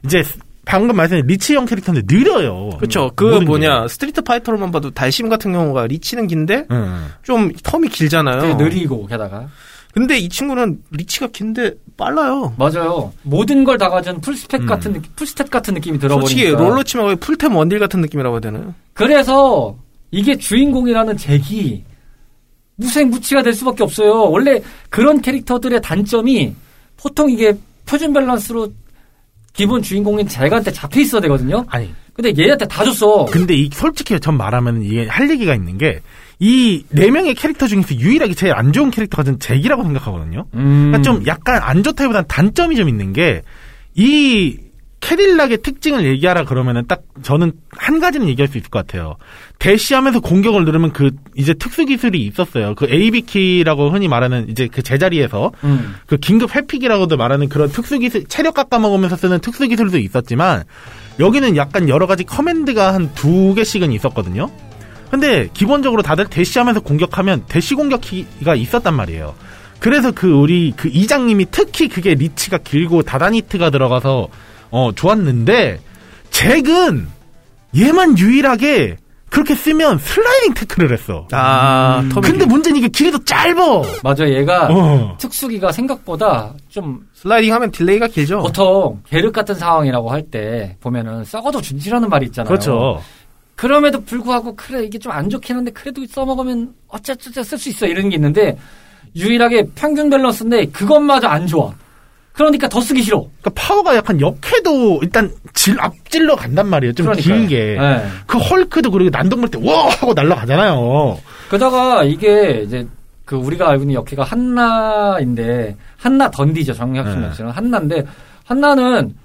이제 방금 말씀드린 리치형 캐릭터인데 느려요. 그렇죠. 그 모든 게. 뭐냐 스트리트 파이터로만 봐도 달심 같은 경우가 리치는 긴데 응. 좀 텀이 길잖아요. 되게 느리고 게다가 근데 이 친구는 리치가 긴데 빨라요. 맞아요. 모든 걸 다 가진 풀스펙 음. 같은 느낌, 풀스탯 같은 느낌이 들어버리니까. 솔직히 롤로 치면 거의 풀템 원딜 같은 느낌이라고 해야 되나요? 그래서 이게 주인공이라는 잭이 무색무취가 될 수밖에 없어요. 원래 그런 캐릭터들의 단점이 보통 이게 표준 밸런스로 기본 주인공인 잭한테 잡혀 있어야 되거든요. 아니 근데 얘한테 다 줬어. 근데 이 솔직히 전 말하면 이게 할 얘기가 있는 게 이네 명의 캐릭터 중에서 유일하게 제일 안 좋은 캐릭터가 저는 잭이라고 생각하거든요. 음. 그러니까 좀 약간 안 좋다기보다는 단점이 좀 있는 게 이 캐딜락의 특징을 얘기하라 그러면은 딱 저는 한 가지는 얘기할 수 있을 것 같아요. 대시하면서 공격을 누르면 그 이제 특수 기술이 있었어요. 그 AB 키라고 흔히 말하는 이제 그 제자리에서 음. 그 긴급 회픽이라고도 말하는 그런 특수 기술 체력 깎아먹으면서 쓰는 특수 기술도 있었지만 여기는 약간 여러 가지 커맨드가 한 두 개씩은 있었거든요. 근데 기본적으로 다들 대시하면서 공격하면 대시 공격기가 있었단 말이에요. 그래서 그 우리 그 이장님이 특히 그게 리치가 길고 다단히트가 들어가서 어 좋았는데 잭은 얘만 유일하게 그렇게 쓰면 슬라이딩 태클을 했어. 아, 텀이 근데 길- 문제는 이게 길이도 짧어. 맞아, 얘가 어. 특수기가 생각보다 좀 슬라이딩 하면 딜레이가 길죠. 보통 계륵 같은 상황이라고 할 때 보면은 썩어도 준지라는 말이 있잖아요. 그렇죠. 그럼에도 불구하고 그래 이게 좀 안 좋긴 한데 그래도 써먹으면 어쩌저쩌 쓸 수 있어 이런 게 있는데 유일하게 평균 밸런스인데 그것마저 안 좋아. 그러니까 더 쓰기 싫어. 그러니까 파워가 약간 역해도 일단 질, 앞질러 간단 말이에요. 좀 그러니까요. 길게. 네. 그 헐크도 그리고 난동물 때와 하고 날아가잖아요. 그러다가 이게 이제 그 우리가 알고 있는 역해가 한나인데 한나 던디죠 정혁신 네. 씨는 한나인데 한나는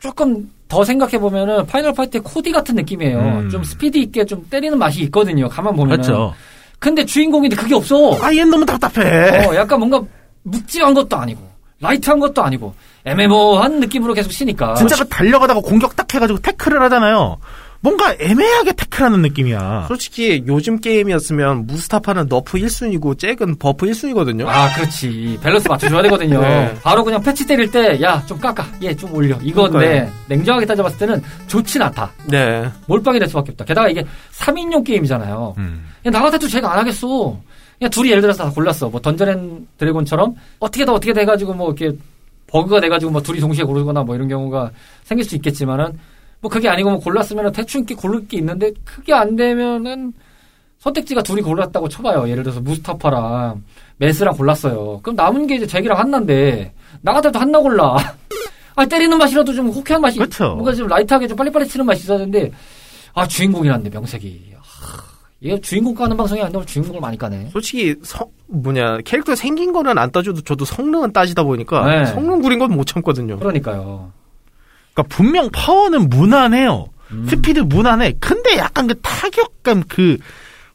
조금 더 생각해 보면은 파이널 파이트의 코디 같은 느낌이에요. 음. 좀 스피드 있게 좀 때리는 맛이 있거든요. 가만 보면은. 그렇죠. 근데 주인공인데 그게 없어. 아, 얘는 너무 답답해. 어, 약간 뭔가 묵직한 것도 아니고 라이트한 것도 아니고 애매모호한 느낌으로 계속 치니까. 진짜 그 달려가다가 공격 딱 해가지고 태클을 하잖아요. 뭔가 애매하게 태클하는 느낌이야. 솔직히 요즘 게임이었으면 무스타파는 nerf 1순위고 잭은 buff 1순위거든요. 아, 그렇지. 밸런스 맞춰줘야 되거든요. 네. 바로 그냥 패치 때릴 때, 야, 좀 깎아. 얘 좀 올려. 이건데. 냉정하게 따져봤을 때는 좋진 않다. 네. 몰빵이 될 수밖에 없다. 게다가 이게 3인용 게임이잖아요. 음. 나 같아도 제가 안 하겠어. 그냥 둘이 예를 들어서 다 골랐어. 뭐 던전 앤 드래곤처럼 어떻게든 어떻게 돼가지고 뭐 이렇게 버그가 돼가지고 뭐 둘이 동시에 고르거나 뭐 이런 경우가 생길 수 있겠지만은 뭐 그게 아니고 뭐 골랐으면 대충 이렇게 고를 게 있는데 그게 안 되면은 선택지가 둘이 골랐다고 쳐봐요. 예를 들어서 무스타파랑 메스랑 골랐어요. 그럼 남은 게 이제 잭이랑 한나인데 나 같아도 한나 골라. 아 때리는 맛이라도 좀 호쾌한 맛이 그쵸. 뭔가 좀 light하게 좀 빨리빨리 치는 맛이 있어야 되는데 아 주인공이란데 명색이 하, 얘 주인공 까는 방송이 아니라 주인공을 많이 까네 솔직히 성, 뭐냐 캐릭터 생긴 거는 안 따져도 저도 성능은 따지다 보니까 네. 성능 구린 건 못 참거든요. 그러니까요 그러니까 분명 파워는 무난해요. 음. 스피드 무난해. 근데 약간 그 타격감 그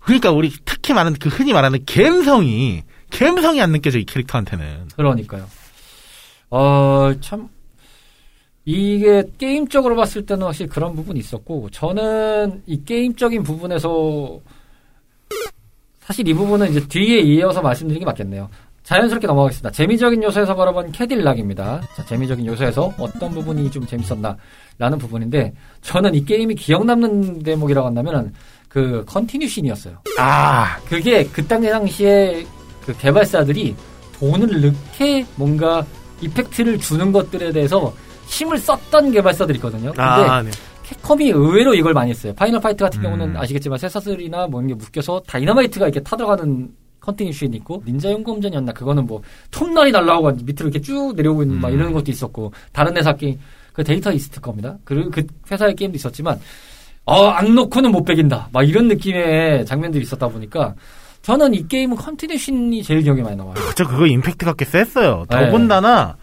그러니까 우리 특히 말하는 그 흔히 말하는 갬성이 갬성이 안 느껴져 이 캐릭터한테는. 그러니까요 어 참 이게 게임적으로 봤을 때는 확실히 그런 부분이 있었고 저는 이 게임적인 부분에서 사실 이 부분은 이제 뒤에 이어서 말씀드리는 게 맞겠네요. 자연스럽게 넘어가겠습니다. 재미적인 요소에서 바라본 캐딜락입니다. 자, 재미적인 요소에서 어떤 부분이 좀 재밌었나 라는 부분인데 저는 이 게임이 기억 남는 대목이라고 한다면은 그 continue scene이었어요. 아, 그게 그 당시에 그 개발사들이 돈을 넣게 뭔가 effect를 주는 것들에 대해서 힘을 썼던 개발사들이 있거든요. 근데 아, 네. 캡콤이 의외로 이걸 많이 했어요. 파이널 파이트 같은 음. 경우는 아시겠지만 쇠사슬이나 뭐 이런 게 묶여서 다이너마이트가 이렇게 타들어가는 continue scene이 있고 닌자 용검전이었나 그거는 뭐 톱날이 날라오고 밑으로 이렇게 쭉 내려오고 있는 막 음. 이런 것도 있었고 다른 회사 게임 그 데이터 이스트 겁니다. 그리고 그 회사의 게임도 있었지만 어 안 넣고는 못 베긴다 막 이런 느낌의 장면들이 있었다 보니까 저는 이 게임은 continue scene이 제일 기억에 많이 남아요. 저 그거 임팩트가 꽤 셌어요. 네. 더군다나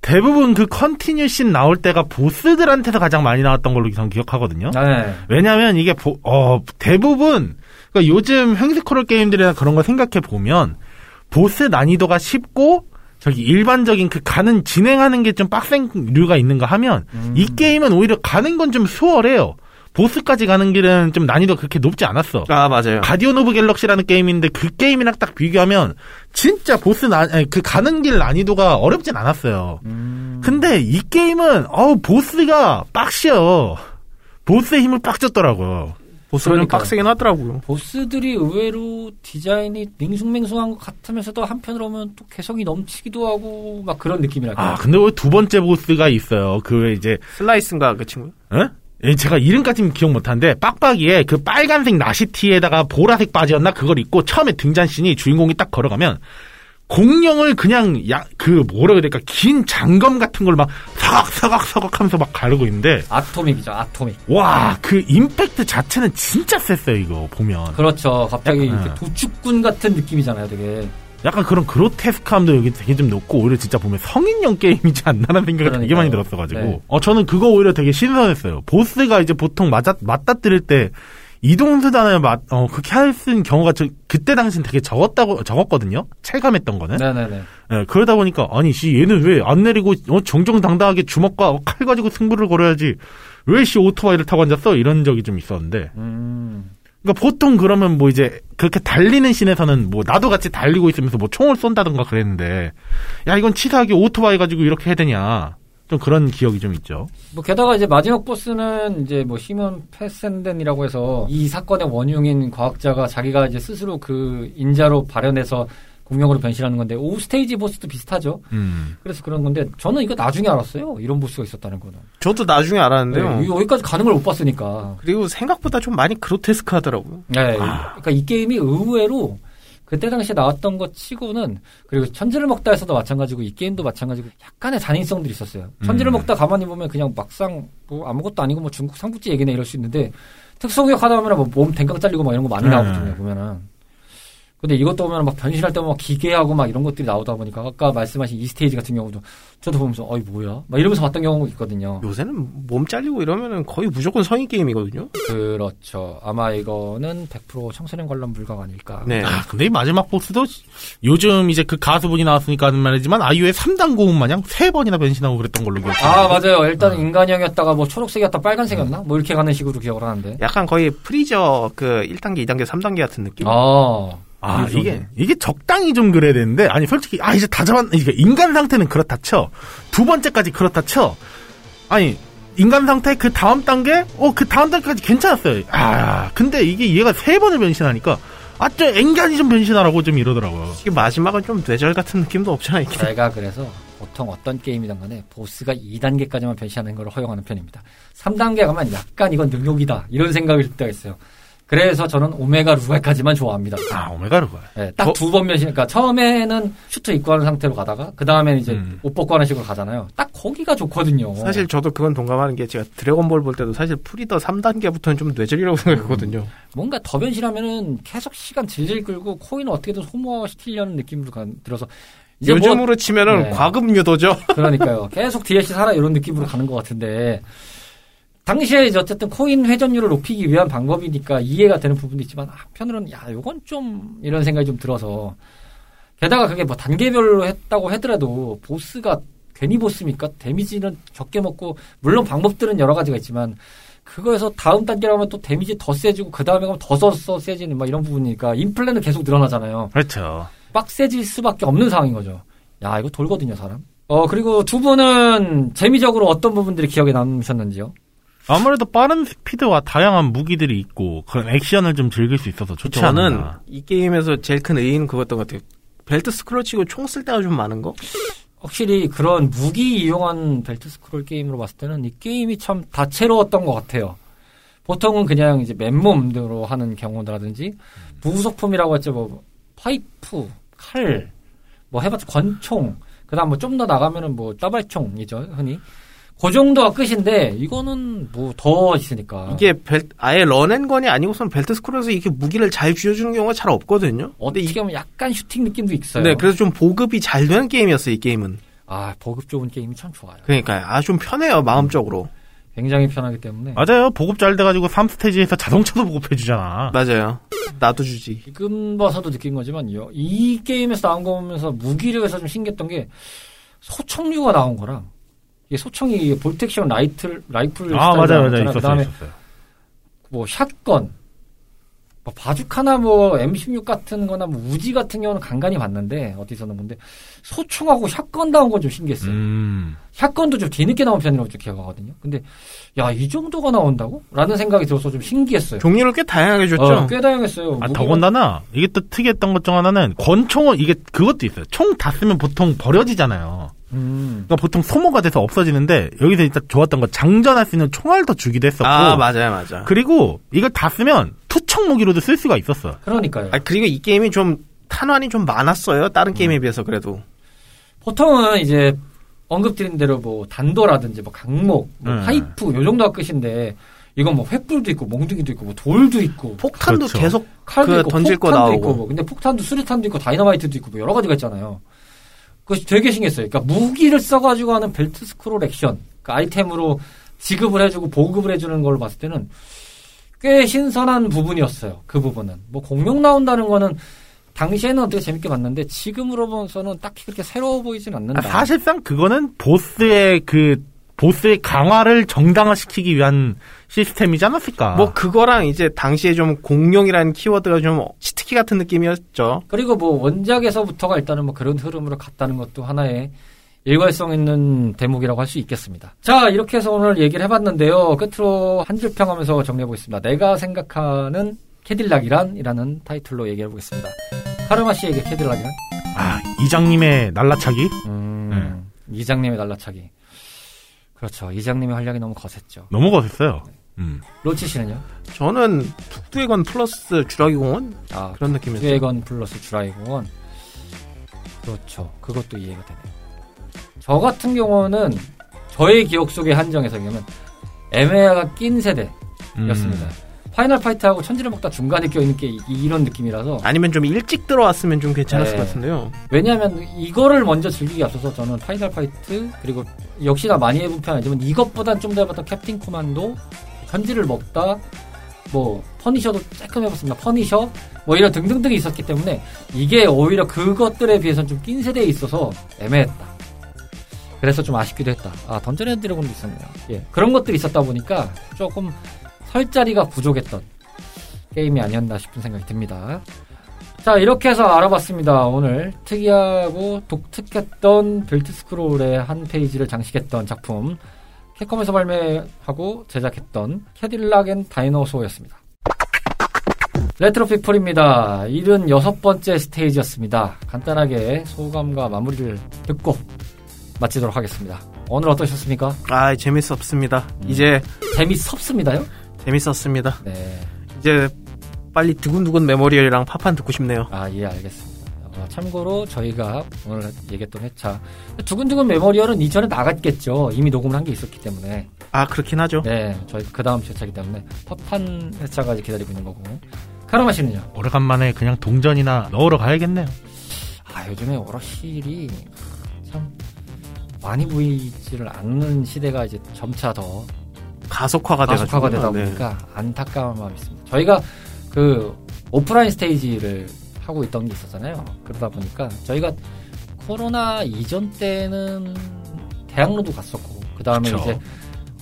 대부분 그 continue scene 나올 때가 보스들한테서 가장 많이 나왔던 걸로 저는 기억하거든요. 네. 왜냐하면 이게 보- 어, 대부분 그러니까 요즘 횡스크롤 게임들이나 그런 거 생각해 보면 보스 난이도가 쉽고 저기 일반적인 그 가는 진행하는 게 좀 빡센 류가 있는가 하면 음. 이 게임은 오히려 가는 건 좀 수월해요. 보스까지 가는 길은 좀 난이도 가 그렇게 높지 않았어. 아 맞아요. 가디언 오브 갤럭시라는 게임인데 그 게임이랑 딱 비교하면 진짜 보스 난, 아니, 그 가는 길 난이도가 어렵진 않았어요. 음. 근데 이 게임은 어우 보스가 빡세. 보스에 힘을 빡 줬더라고요. 보스는. 빡세긴 하더라고요. 보스들이 의외로 디자인이 밍숭맹숭한 것 같으면서도 한편으로 보면 또 개성이 넘치기도 하고 막 그런 느낌이랄까. 아 근데 왜 두 번째 보스가 있어요. 그 이제 슬라이스인가 그 친구? 어? 예, 제가 이름까지는 기억 못하는데 빡빡이에 그 빨간색 나시티에다가 보라색 바지였나 그걸 입고 처음에 등장씬이 주인공이 딱 걸어가면 공룡을 그냥 야 그 뭐라 그래야 될까 긴 장검 같은 걸막 서걱서걱 서걱하면서 막 가르고 있는데 아토믹이죠, 아토믹. 와 그 임팩트 자체는 진짜 셌어요 이거 보면 그렇죠. 갑자기 약간, 이렇게 도축꾼 같은 느낌이잖아요, 되게. 약간 그런 그로테스크함도 여기 되게 좀 높고 오히려 진짜 보면 성인용 게임이지 않나라는 생각이 되게. 많이 들었어가지고 네. 어 저는 그거 오히려 되게 신선했어요 보스가 이제 보통 맞아 맞닥뜨릴 때 이동 수단을 맞, 어, 그렇게 할 수 있는 경우가 저, 그때 당시는 되게 적었다고, 적었거든요? 체감했던 거는. 네네네. 예, 그러다 보니까, 아니, 씨, 얘는 왜 안 내리고, 어, 정정당당하게 주먹과 칼 가지고 승부를 걸어야지. 왜 씨, 오토바이를 타고 앉았어? 이런 적이 좀 있었는데. 음. 그러니까 보통 그러면 뭐 이제, 그렇게 달리는 씬에서는 뭐, 나도 같이 달리고 있으면서 뭐 총을 쏜다던가 그랬는데, 야, 이건 치사하게 오토바이 가지고 이렇게 해야 되냐. 좀 그런 기억이 좀 있죠. 뭐 게다가 이제 마지막 보스는 이제 뭐 시몬 패센덴이라고 해서 이 사건의 원흉인 과학자가 자기가 이제 스스로 그 인자로 발현해서 공룡으로 변신하는 건데 오 스테이지 보스도 비슷하죠. 음. 그래서 그런 건데 저는 이거 나중에 알았어요. 이런 보스가 있었다는 거는. 저도 나중에 알았는데요. 네, 여기까지 가는 걸 못 봤으니까. 그리고 생각보다 좀 많이 그로테스크 하더라고요. 네, 그러니까 이 게임이 의외로 그때 당시에 나왔던 것 치고는 그리고 천지를 먹다에서도 마찬가지고 이 게임도 마찬가지고 약간의 잔인성들이 있었어요. 천지를 음. 먹다 가만히 보면 그냥 막상 뭐 아무것도 아니고 뭐 중국 삼국지 얘기네 이럴 수 있는데 특성역 하다 보면 뭐몸 댕강 잘리고 막 이런 거 많이 네. 나오거든요 보면은. 근데 이것도 보면 막 변신할 때 막 기괴하고 막 이런 것들이 나오다 보니까 아까 말씀하신 이 스테이지 같은 경우도 저도 보면서 어이 뭐야 막 이러면서 봤던 경우가 있거든요. 요새는 몸 잘리고 이러면은 거의 무조건 성인 게임이거든요. 그렇죠. 아마 이거는 100% 청소년 관람 불가가 아닐까. 네. 아, 근데 이 마지막 보스도 요즘 이제 그 가수분이 나왔으니까 하는 말이지만 아이유의 3단 고음 마냥 세 번이나 변신하고 그랬던 걸로 기억해요. 아 맞아요. 일단 인간형이었다가 뭐 초록색이었다 빨간색이었나? 뭐 이렇게 가는 식으로 기억을 하는데. 약간 거의 프리저 그 1단계, 2단계, 3단계 같은 느낌. 아, 아, 그래서 이게, 이게 적당히 좀 그래야 되는데, 아니, 솔직히, 아, 이제 다 잡았, 이게 인간 상태는 그렇다 쳐. 두 번째까지 그렇다 쳐. 아니, 인간 상태 그 다음 단계? 어, 그 다음 단계까지 괜찮았어요. 아, 근데 이게 얘가 세 번을 변신하니까, 아, 저 앵간히 좀 변신하라고 좀 이러더라고요. 이게 마지막은 좀 뇌절 같은 느낌도 없잖아, 해. 제가 그래서 보통 어떤 게임이든 간에 보스가 2단계까지만 변신하는 걸 허용하는 편입니다. 3단계 가면 약간 이건 뇌절이다. 이런 생각이 들 때가 있어요. 그래서 저는 오메가 루갈까지만 좋아합니다. 아, 오메가 루갈. 네, 딱 저- 두번 변신, 그러니까 처음에는 슈트 입고 하는 상태로 가다가, 그 다음에는 이제 음. 옷 벗고 하는 식으로 가잖아요. 딱 거기가 좋거든요. 사실 저도 그건 동감하는 게 제가 드래곤볼 볼 때도 사실 프리더 3단계부터는 좀 뇌절이라고 생각했거든요. 뭔가 더 변신하면은 계속 시간 질질 끌고 코인을 어떻게든 소모시키려는 느낌으로 가- 들어서 뭐 요즘으로 치면은 네. 과금 유도죠. 그러니까요. 계속 DLC 사라 이런 느낌으로 가는 것 같은데 당시에 이제 어쨌든 코인 회전율을 높이기 위한 방법이니까 이해가 되는 부분도 있지만 한편으로는 야 요건 좀 이런 생각이 좀 들어서 게다가 그게 뭐 단계별로 했다고 하더라도 보스가 괜히 보스입니까? 데미지는 적게 먹고 물론 방법들은 여러 가지가 있지만 그거에서 다음 단계로 하면 또 데미지 더 세지고 그 다음에 가면 더 써서 세지는 막 이런 부분이니까 인플레는 계속 늘어나잖아요. 그렇죠. 빡세질 수밖에 없는 상황인 거죠. 야, 이거 돌거든요, 사람. 어, 그리고 두 분은 재미적으로 어떤 부분들이 기억에 남으셨는지요? 아무래도 빠른 스피드와 다양한 무기들이 있고, 그런 액션을 좀 즐길 수 있어서 좋지 저는. 이 게임에서 제일 큰 의의는 그거였던 것 같아요. belt scroll 치고 총 쓸 때가 좀 많은 거? 확실히 그런 무기 이용한 belt scroll 게임으로 봤을 때는 이 게임이 참 다채로웠던 것 같아요. 보통은 그냥 이제 맨몸으로 하는 경우라든지 부속품이라고 했죠. 뭐 파이프, 칼, 뭐 해봤자 권총, 그다음 뭐 좀 더 나가면은 뭐 따발총이죠 흔히. 그 정도가 끝인데 이거는 뭐 더 있으니까. 이게 벨, 아예 run and gun이 아니고선 belt scroll에서 이렇게 무기를 잘 쥐어주는 경우가 잘 없거든요. 어떻게 근데 이, 보면 약간 슈팅 느낌도 있어요. 네, 그래서 좀 보급이 잘 되는 게임이었어요, 이 게임은. 아 보급 좋은 게임이 참 좋아요. 그러니까 아 좀 편해요, 마음적으로. 굉장히 편하기 때문에. 맞아요. 보급 잘 돼가지고 3스테이지에서 자동차도 보급해주잖아. 맞아요. 나도 주지. 지금 봐서도 느낀 거지만 요- 이 게임에서 나온 거 보면서 무기류에서 좀 신기했던 게 소총류가 나온 거랑 이게 소총이 bolt action 라이트 rifle 아, 맞아요, 맞아요. 그 있었어요, 다음에 있었어요. 뭐 shotgun, 뭐 바주카나 뭐 M16 같은 거나 뭐 우지 같은 경우는 간간히 봤는데 어디서는 근데 소총하고 샷건 나온 건 좀 신기했어요. 음. 샷건도 좀 뒤늦게 나온 편이라고 좀 기억하거든요. 근데 야 이 정도가 나온다고? 라는 생각이 들어서 좀 신기했어요. 종류를 꽤 다양하게 줬죠. 어, 꽤 다양했어요. 아, 더군다나, 이게 또 특이했던 것 중 하나는, 권총은, 이게, 그것도 있어요. 총 다 쓰면 보통 버려지잖아요. 음. 그러니까 보통 소모가 돼서 없어지는데, 여기서 일단 좋았던 건 장전할 수 있는 총알을 더 주기도 했었고, 아 맞아요, 맞아. 그리고 이걸 다 쓰면 투척 무기로도 쓸 수가 있었어. 그러니까요. 아 그리고 이 게임이 좀 탄환이 좀 많았어요. 다른 게임에 비해서 그래도. 보통은 이제 언급드린 대로 뭐 단도라든지 뭐 강목, 뭐 음. 파이프 요 정도가 끝인데 이건 뭐 횃불도 있고 몽둥이도 있고 뭐 돌도 있고 폭탄도 그렇죠. 계속 칼도 그 있고 던질 거 폭탄도 나오고. 있고 뭐 근데 폭탄도 수류탄도 있고 다이너마이트도 있고 뭐 여러 가지가 있잖아요. 그것이 되게 신기했어요. 그러니까 무기를 써가지고 하는 벨트 스크롤 액션 그 아이템으로 지급을 해주고 보급을 해주는 걸 봤을 때는 꽤 신선한 부분이었어요. 그 부분은 뭐 공룡 나온다는 거는 당시에는 어떻게 재밌게 봤는데 지금으로 봐서는 딱히 그렇게 새로워 보이진 않는다. 아, 사실상 그거는 보스의 그, 보스의 강화를 정당화시키기 위한 시스템이지 않았을까? 뭐 그거랑 이제 당시에 좀 공룡이라는 키워드가 좀 치트키 같은 느낌이었죠. 그리고 뭐 원작에서부터가 일단은 뭐 그런 흐름으로 갔다는 것도 하나의 일관성 있는 대목이라고 할 수 있겠습니다. 자, 이렇게 해서 오늘 얘기를 해봤는데요. 끝으로 한 줄 평하면서 정리해보겠습니다. 내가 생각하는 캐딜락이란? 이라는 타이틀로 얘기해보겠습니다. 카르마 씨에게 캐딜락이란? 아, 이장님의 날라차기? 음, 이장님의 날라차기. 그렇죠. 이장님의 활약이 너무 거셌죠. 너무 거셌어요. 음. 로치 씨는요? 저는 북두의 권 플러스 주라기 공원 아, 그런 느낌이었어요. 수혜건 플러스 주라기 공원. 그렇죠. 그것도 이해가 되네요. 저 같은 경우는 저의 기억 속의 한정에서 얘기하면 애매가 낀 세대였습니다. 음. 파이널 파이트하고 천지를 먹다 중간에 껴있는 게 이- 이런 느낌이라서 아니면 좀 일찍 들어왔으면 좀 괜찮았을 네. 것 같은데요. 왜냐하면 이거를 먼저 즐기기 앞서서 저는 파이널 파이트 그리고 역시나 많이 해본 편 아니지만 이것보단 좀 더 해봤던 캡틴 코만도 천지를 먹다 뭐 퍼니셔도 조금 해봤습니다. 퍼니셔 뭐 이런 등등등이 있었기 때문에 이게 오히려 그것들에 비해서는 좀 낀 세대에 있어서 애매했다. 그래서 좀 아쉽기도 했다. 아 던전 앤 드래곤도 있었네요. 예 그런 것들이 있었다 보니까 조금 설 자리가 부족했던 게임이 아니었나 싶은 생각이 듭니다. 자, 이렇게 해서 알아봤습니다. 오늘 특이하고 독특했던 belt scroll의 한 페이지를 장식했던 작품. 캡콤에서 발매하고 제작했던 캐딜락 앤 다이너소어였습니다. 레트로 피플입니다. 76번째 스테이지였습니다. 간단하게 소감과 마무리를 듣고 마치도록 하겠습니다. 오늘 어떠셨습니까? 아 재밌었습니다. 이제 재밌었습니다요? 재밌었습니다. 네. 이제 빨리 두근두근 메모리얼이랑 파판 듣고 싶네요. 아, 예, 알겠습니다. 어, 참고로 저희가 오늘 얘기했던 회차 두근두근 메모리얼은 이전에 나갔겠죠. 이미 녹음을 한 게 있었기 때문에. 아 그렇긴 하죠. 네, 저희 그 다음 회차기 때문에 파판 회차까지 기다리고 있는 거고. 카르마 씨는요? 오래간만에 그냥 동전이나 넣으러 가야겠네요. 아, 요즘에 오락실이 참 많이 보이지를 않는 시대가 이제 점차 더 가속화가 가속화가 되다 네. 보니까 안타까운 마음이 있습니다. 저희가 그 오프라인 스테이지를 하고 있던 게 있었잖아요. 그러다 보니까 저희가 코로나 이전 때는 대학로도 갔었고 그 다음에. 이제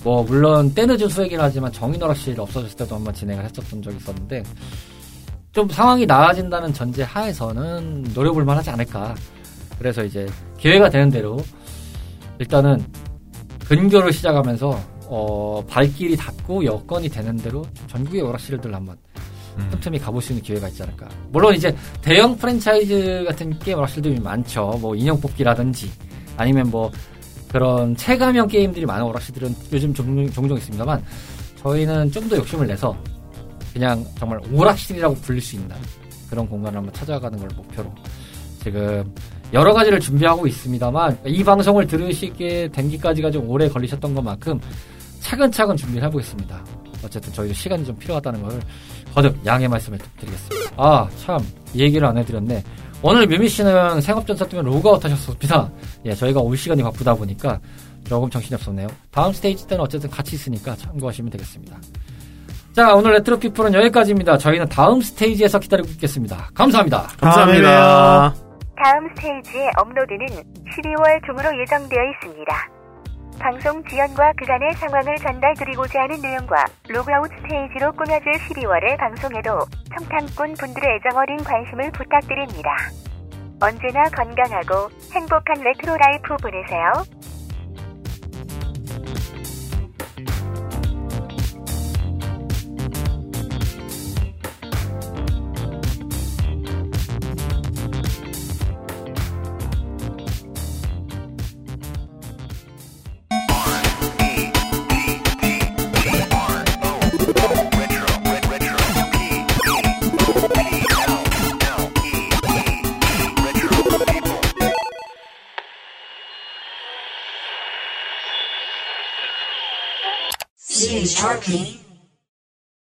뭐 물론 때늦은 수액이긴 하지만 정인오락실 없어졌을 때도 한번 진행을 했었던 적이 있었는데 좀 상황이 나아진다는 전제 하에서는 노려볼 만하지 않을까. 그래서 이제 기회가 되는 대로 일단은 근교를 시작하면서 어, 발길이 닿고 여건이 되는 대로 전국의 오락실들 한번 음. 틈틈이 가볼 수 있는 기회가 있지 않을까. 물론 이제 대형 프랜차이즈 같은 게임 오락실들이 많죠. 뭐 인형 뽑기라든지 아니면 뭐 그런 체감형 게임들이 많은 오락실들은 요즘 종종, 종종 있습니다만 저희는 좀 더 욕심을 내서 그냥 정말 오락실이라고 불릴 수 있는 그런 공간을 한번 찾아가는 걸 목표로 지금 여러 가지를 준비하고 있습니다만 이 방송을 들으시게 되기까지가 좀 오래 걸리셨던 것만큼 차근차근 준비를 해보겠습니다. 어쨌든 저희도 시간이 좀 필요하다는 걸 거듭 양해 말씀을 드리겠습니다. 아, 참, 이 얘기를 안 해드렸네. 오늘 뮤미 씨는 생업전선 때문에 로그아웃 하셨습니다. 예, 저희가 올 시간이 바쁘다 보니까 조금 정신이 없었네요. 다음 스테이지 때는 어쨌든 같이 있으니까 참고하시면 되겠습니다. 자, 오늘 레트로 피플은 여기까지입니다. 저희는 다음 스테이지에서 기다리고 있겠습니다. 감사합니다. 감사합니다. 다음 스테이지의 업로드는 12월 중으로 예정되어 있습니다. 방송 지연과 그간의 상황을 전달드리고자 하는 내용과 로그아웃 스테이지로 꾸며질 12월의 방송에도 청탐꾼 분들의 애정어린 관심을 부탁드립니다. 언제나 건강하고 행복한 레트로 라이프 보내세요. shortly.